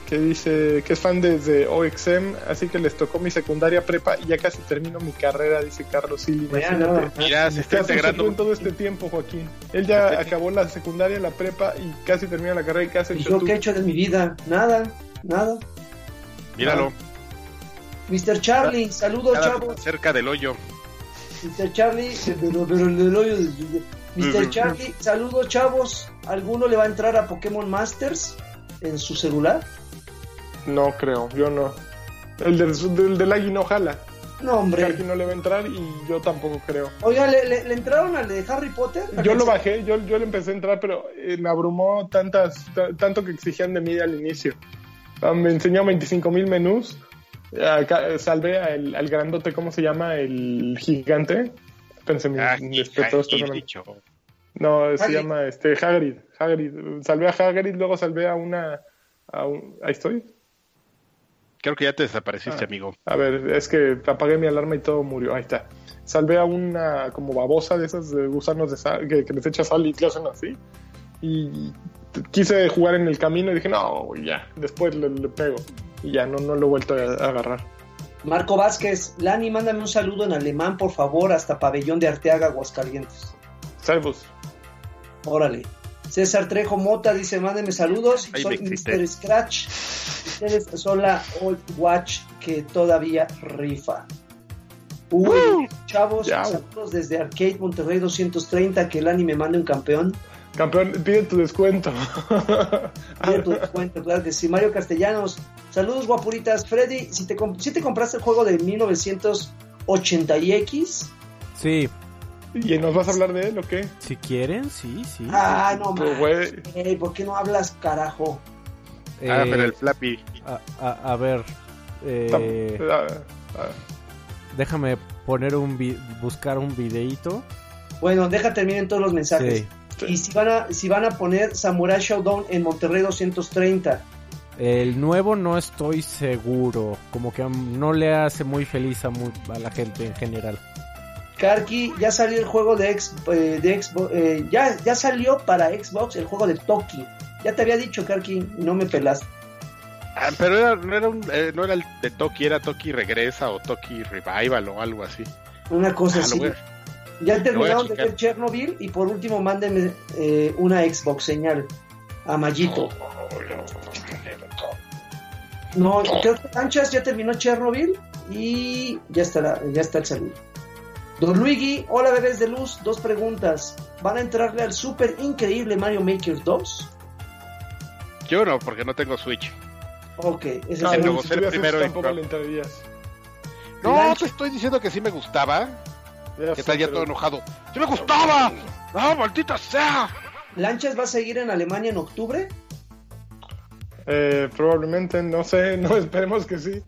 que dice que es fan desde OXM, así que les tocó mi secundaria prepa y ya casi termino mi carrera, dice Carlos.
Vean,
Imagínate.
nada.
Mira, se
¿Qué
está integrando.
en todo este tiempo, Joaquín? Él ya acabó la secundaria, la prepa y casi termina la carrera y casi
¿Y yo
tú.
qué he hecho de mi vida? Nada, nada.
Míralo.
Mr. Charlie, saludos,
Cada-
chavos.
cerca del hoyo.
Mr. Charlie, pero, pero el del hoyo de- Mr. Charlie, saludos, chavos. ¿Alguno le va a entrar a Pokémon Masters en su celular?
No creo, yo no. El del, del, del Agui no jala.
No, hombre.
Karki no le va a entrar y yo tampoco creo.
Oiga, ¿le, le, le entraron al de Harry Potter?
Yo lo bajé, yo, yo le empecé a entrar, pero eh, me abrumó tantas, ta- tanto que exigían de mí al inicio. Ah, me enseñó 25 mil menús. Acá, eh, salvé al, al grandote, ¿cómo se llama? El gigante. Pensé, mi, respeto, no- se
Hagrid.
llama este Hagrid. Hagrid. Salvé a Hagrid, luego salvé a una. a un- ahí estoy.
Creo que ya te desapareciste,
Ah.
amigo.
A ver, es que apagué mi alarma y todo murió. Ahí está. Salvé a una como babosa de esas de gusanos de sal, que, que les echa sal y te hacen así. Y quise jugar en el camino y dije, no, ya, después le, le pego. Y ya, no, no lo he vuelto a, a agarrar.
Marco Vázquez, Lani, mándame un saludo en alemán, por favor, hasta Pabellón de Arteaga, Aguascalientes.
Servus.
Órale. César Trejo Mota dice, mándeme saludos. Soy. Mr. Scratch. Ustedes son la Old Watch que todavía rifa. Uy, chavos, saludos desde Arcade Monterrey 230, que el anime mande un campeón.
Campeón, pide tu descuento.
Pide tu descuento, claro que sí. Mario Castellanos, saludos guapuritas. Freddy, si te, comp- si te compraste el juego de 1980X,
Sí,
¿Y nos vas a hablar de él o qué?
si quieren, sí, sí.
ah, no
Pues,
mames.
güey.
Ey, ¿Por qué no hablas, carajo?
Ah,
Eh,
pero el Flappy.
a, a- a ver, eh,
Ah, ah.
déjame poner un vi- buscar un videito.
Bueno, deja terminen todos los mensajes.
Sí.
Y si van, a, si van a poner Samurai Showdown en Monterrey 230.
El nuevo no estoy seguro, como que no le hace muy feliz a, mu- a la gente en general.
Karki, ya salió el juego de, ex, eh, de Xbox. eh, ya, ya salió para Xbox el juego de Toki. Ya te había dicho, Karki, no me pelaste.
Ah, pero era- no, era un, eh, no era el de Toki, era Toki Regresa o Toki Revival o algo así.
Una cosa
Ah,
así.
a-
Ya terminaron de ver Chernobyl y por último mándenme eh, una Xbox señal a Mayito. No, creo que Anchas ya terminó Chernobyl y ya está, la- ya está el saludo. Don Luigi, hola bebés de luz, dos preguntas. ¿Van a entrarle al super increíble Mario Maker 2?
Yo no, porque no tengo Switch.
Ok, ese es el
si tuvieras
primero
eso,
y-
tampoco le entrarías.
No, te estoy diciendo que sí me gustaba.
Ya
Que está ya todo enojado. ¡Sí me gustaba! ¡Ah, maldita sea!
¿Lanchas va a seguir en Alemania en octubre?
Eh, probablemente, no sé, no esperemos que sí.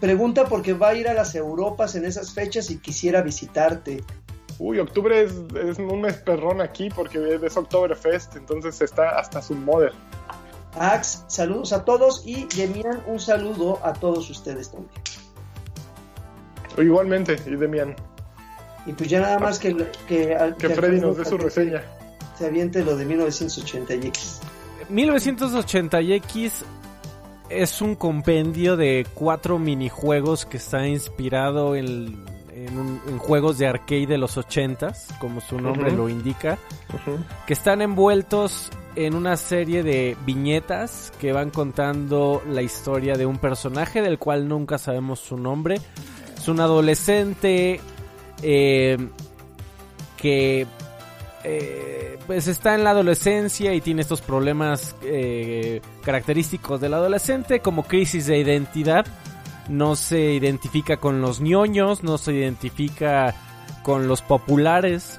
Pregunta porque va a ir a las Europas en esas fechas y quisiera visitarte.
Uy, octubre es, es un mes perrón aquí porque es Oktoberfest, entonces está hasta su mother.
Ax, saludos a todos y Demian, un saludo a todos ustedes también.
Igualmente, y Demian,
Y pues ya nada más que, que,
que Freddy nos dé su reseña.
Se aviente lo de 1980X.
1980X es un compendio de cuatro minijuegos que está inspirado en, en un- en juegos de arcade de los 80s, como su nombre lo indica, que están envueltos en una serie de viñetas que van contando la historia de un personaje del cual nunca sabemos su nombre. Es un adolescente eh, que eh, pues está en la adolescencia y tiene estos problemas eh, característicos del adolescente como crisis de identidad. No se identifica con los ñoños, no se identifica con los populares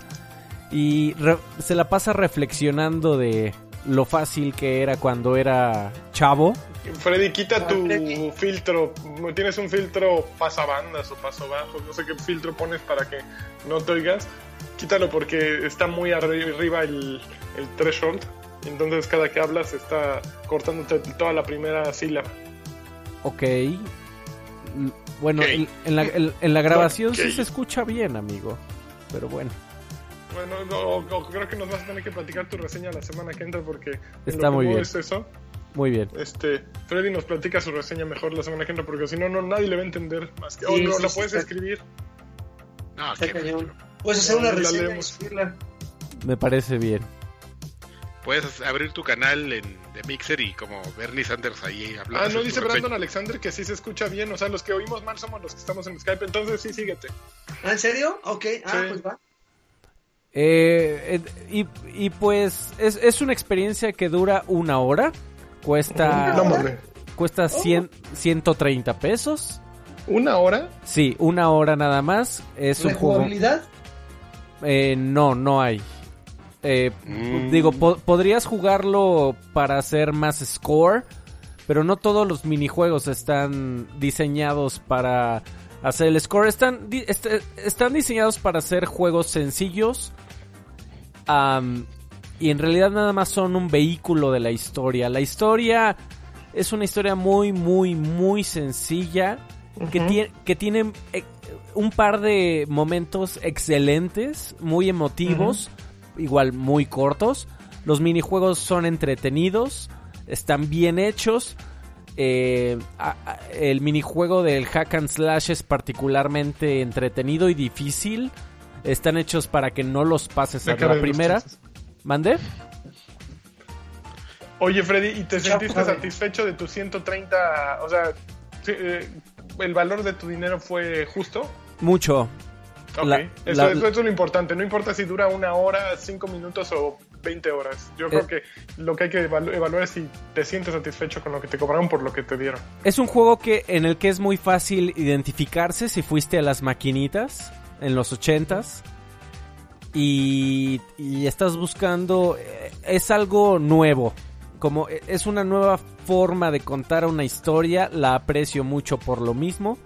y se la pasa reflexionando de lo fácil que era cuando era chavo.
Freddy, quita tu
Freddy.
filtro. Tienes un filtro pasabandas o paso bajo, no sé qué filtro pones para que no te oigas. Quítalo porque está muy arri- arriba el, el threshold. Entonces cada que hablas está cortándote toda la primera sílaba.
Ok. Bueno, en, en la, en- en la grabación sí se escucha bien, amigo. Pero bueno,
Bueno, no, no, creo que nos vas a tener que platicar tu reseña la semana que entra porque
Está
lo que
muy bien.
es eso.
Muy bien.
Este, Freddy nos platica su reseña mejor la semana que entra porque si no, no nadie le va a entender más que.
Sí,
o no,
sí,
la
sí,
puedes
está-
escribir.
No,
cañón. Puedes hacer una reseña.
Me parece bien.
puedes abrir tu canal en, de Mixer y como Bernie Sanders ahí hablando.
Ah, no dice. Brandon Alexander que sí se escucha bien. O sea, los que oímos mal somos los que estamos en Skype. Entonces sí, síguete.
¿Ah, ¿En serio? Ok, ah, pues va.
Eh, eh, y, y pues es, es una experiencia que dura una hora. Cuesta,
No, hombre.
cuesta 100, 130 pesos.
¿Una hora?
Sí, una hora nada más. Es un juego.
¿Rejugabilidad?
Eh, no, no hay. Eh,
Mm.
Digo, po- podrías jugarlo para hacer más score, pero no todos los minijuegos están diseñados para hacer el score. Están, di- est- están diseñados para hacer juegos sencillos. Y en realidad nada más son un vehículo de la historia. La historia es una historia muy, muy, muy sencilla. Que,
Ujú.
tie- que tiene eh, un par de momentos excelentes, muy emotivos, igual muy cortos. Los minijuegos son entretenidos, están bien hechos. Eh, a- a- el minijuego del hack and slash es particularmente entretenido y difícil. Están hechos para que no los pases
Me
a la primera.
chistes.
¿Mande?
Oye, Freddy, ¿y te sentiste satisfecho de tus 130? O sea, eh, ¿el valor de tu dinero fue justo?
Mucho.
Ok,
La-
eso,
la-
eso es lo importante. No importa si dura una hora, cinco minutos o 20 horas. Yo creo
Eh.
que lo que hay que evalu- evaluar es si te sientes satisfecho con lo que te cobraron por lo que te dieron.
Es un juego que en el que es muy fácil identificarse si fuiste a las maquinitas en los ochentas y, y estás buscando eh, es algo nuevo como eh, es una nueva forma de contar una historia la aprecio mucho por lo mismo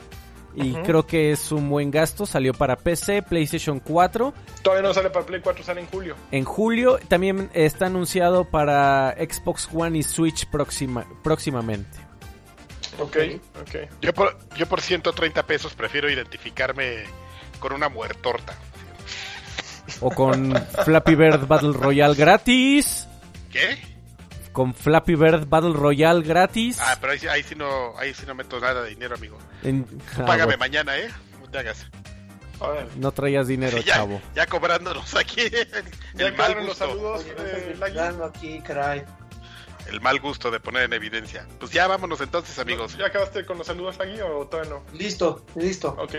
y creo que es un buen gasto salió para PC PlayStation 4
Todavía no sale para Play 4, sale en julio.
en julio también está anunciado para Xbox One y Switch próxima, próximamente
Ok, ok.
Yo por, yo por 130 pesos prefiero identificarme con una muertorta.
O con Flappy Bird Battle Royale gratis
¿Qué?
con Flappy Bird Battle Royale gratis.
Ah, pero ahí, sí- ahí sí no, ahí sí no meto nada de dinero, amigo.
En-
Tú
ah,
págame
bueno,
mañana, ¿eh? No te hagas.
Órale.
no traías dinero,
ya,
chavo.
ya cobrándonos aquí el,
Ya
el mal
quedaron los
gusto.
saludos, eh,
aquí, caray.
El mal gusto de poner en evidencia. Pues ya vámonos entonces, amigos.
¿Ya acabaste con los saludos, Lagui, o todavía no?
Listo, listo.
Ok,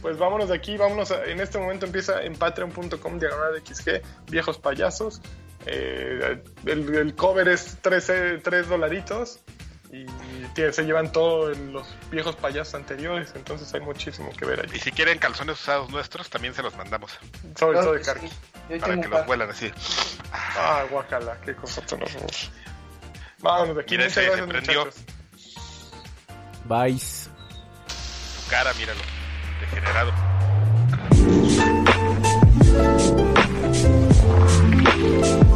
pues vámonos de aquí, vámonos, a- en este momento empieza en patreon.com diagonal XG, viejos payasos, Eh, el, el cover es 3, dolaritos y tiene- se llevan todos los viejos payasos anteriores, entonces hay muchísimo que ver
Y
ahí,
si quieren calzones usados nuestros, también se los mandamos.
sobre
Claro
todo de Karki.
sí.
Para que los vuelan así.
Ah, guacala, qué cosa tan horrorosa. Vámonos de aquí.
Mira, ese,
gracias,
se
prendió.
Bye.
Su cara, míralo. Degenerado. Thank you.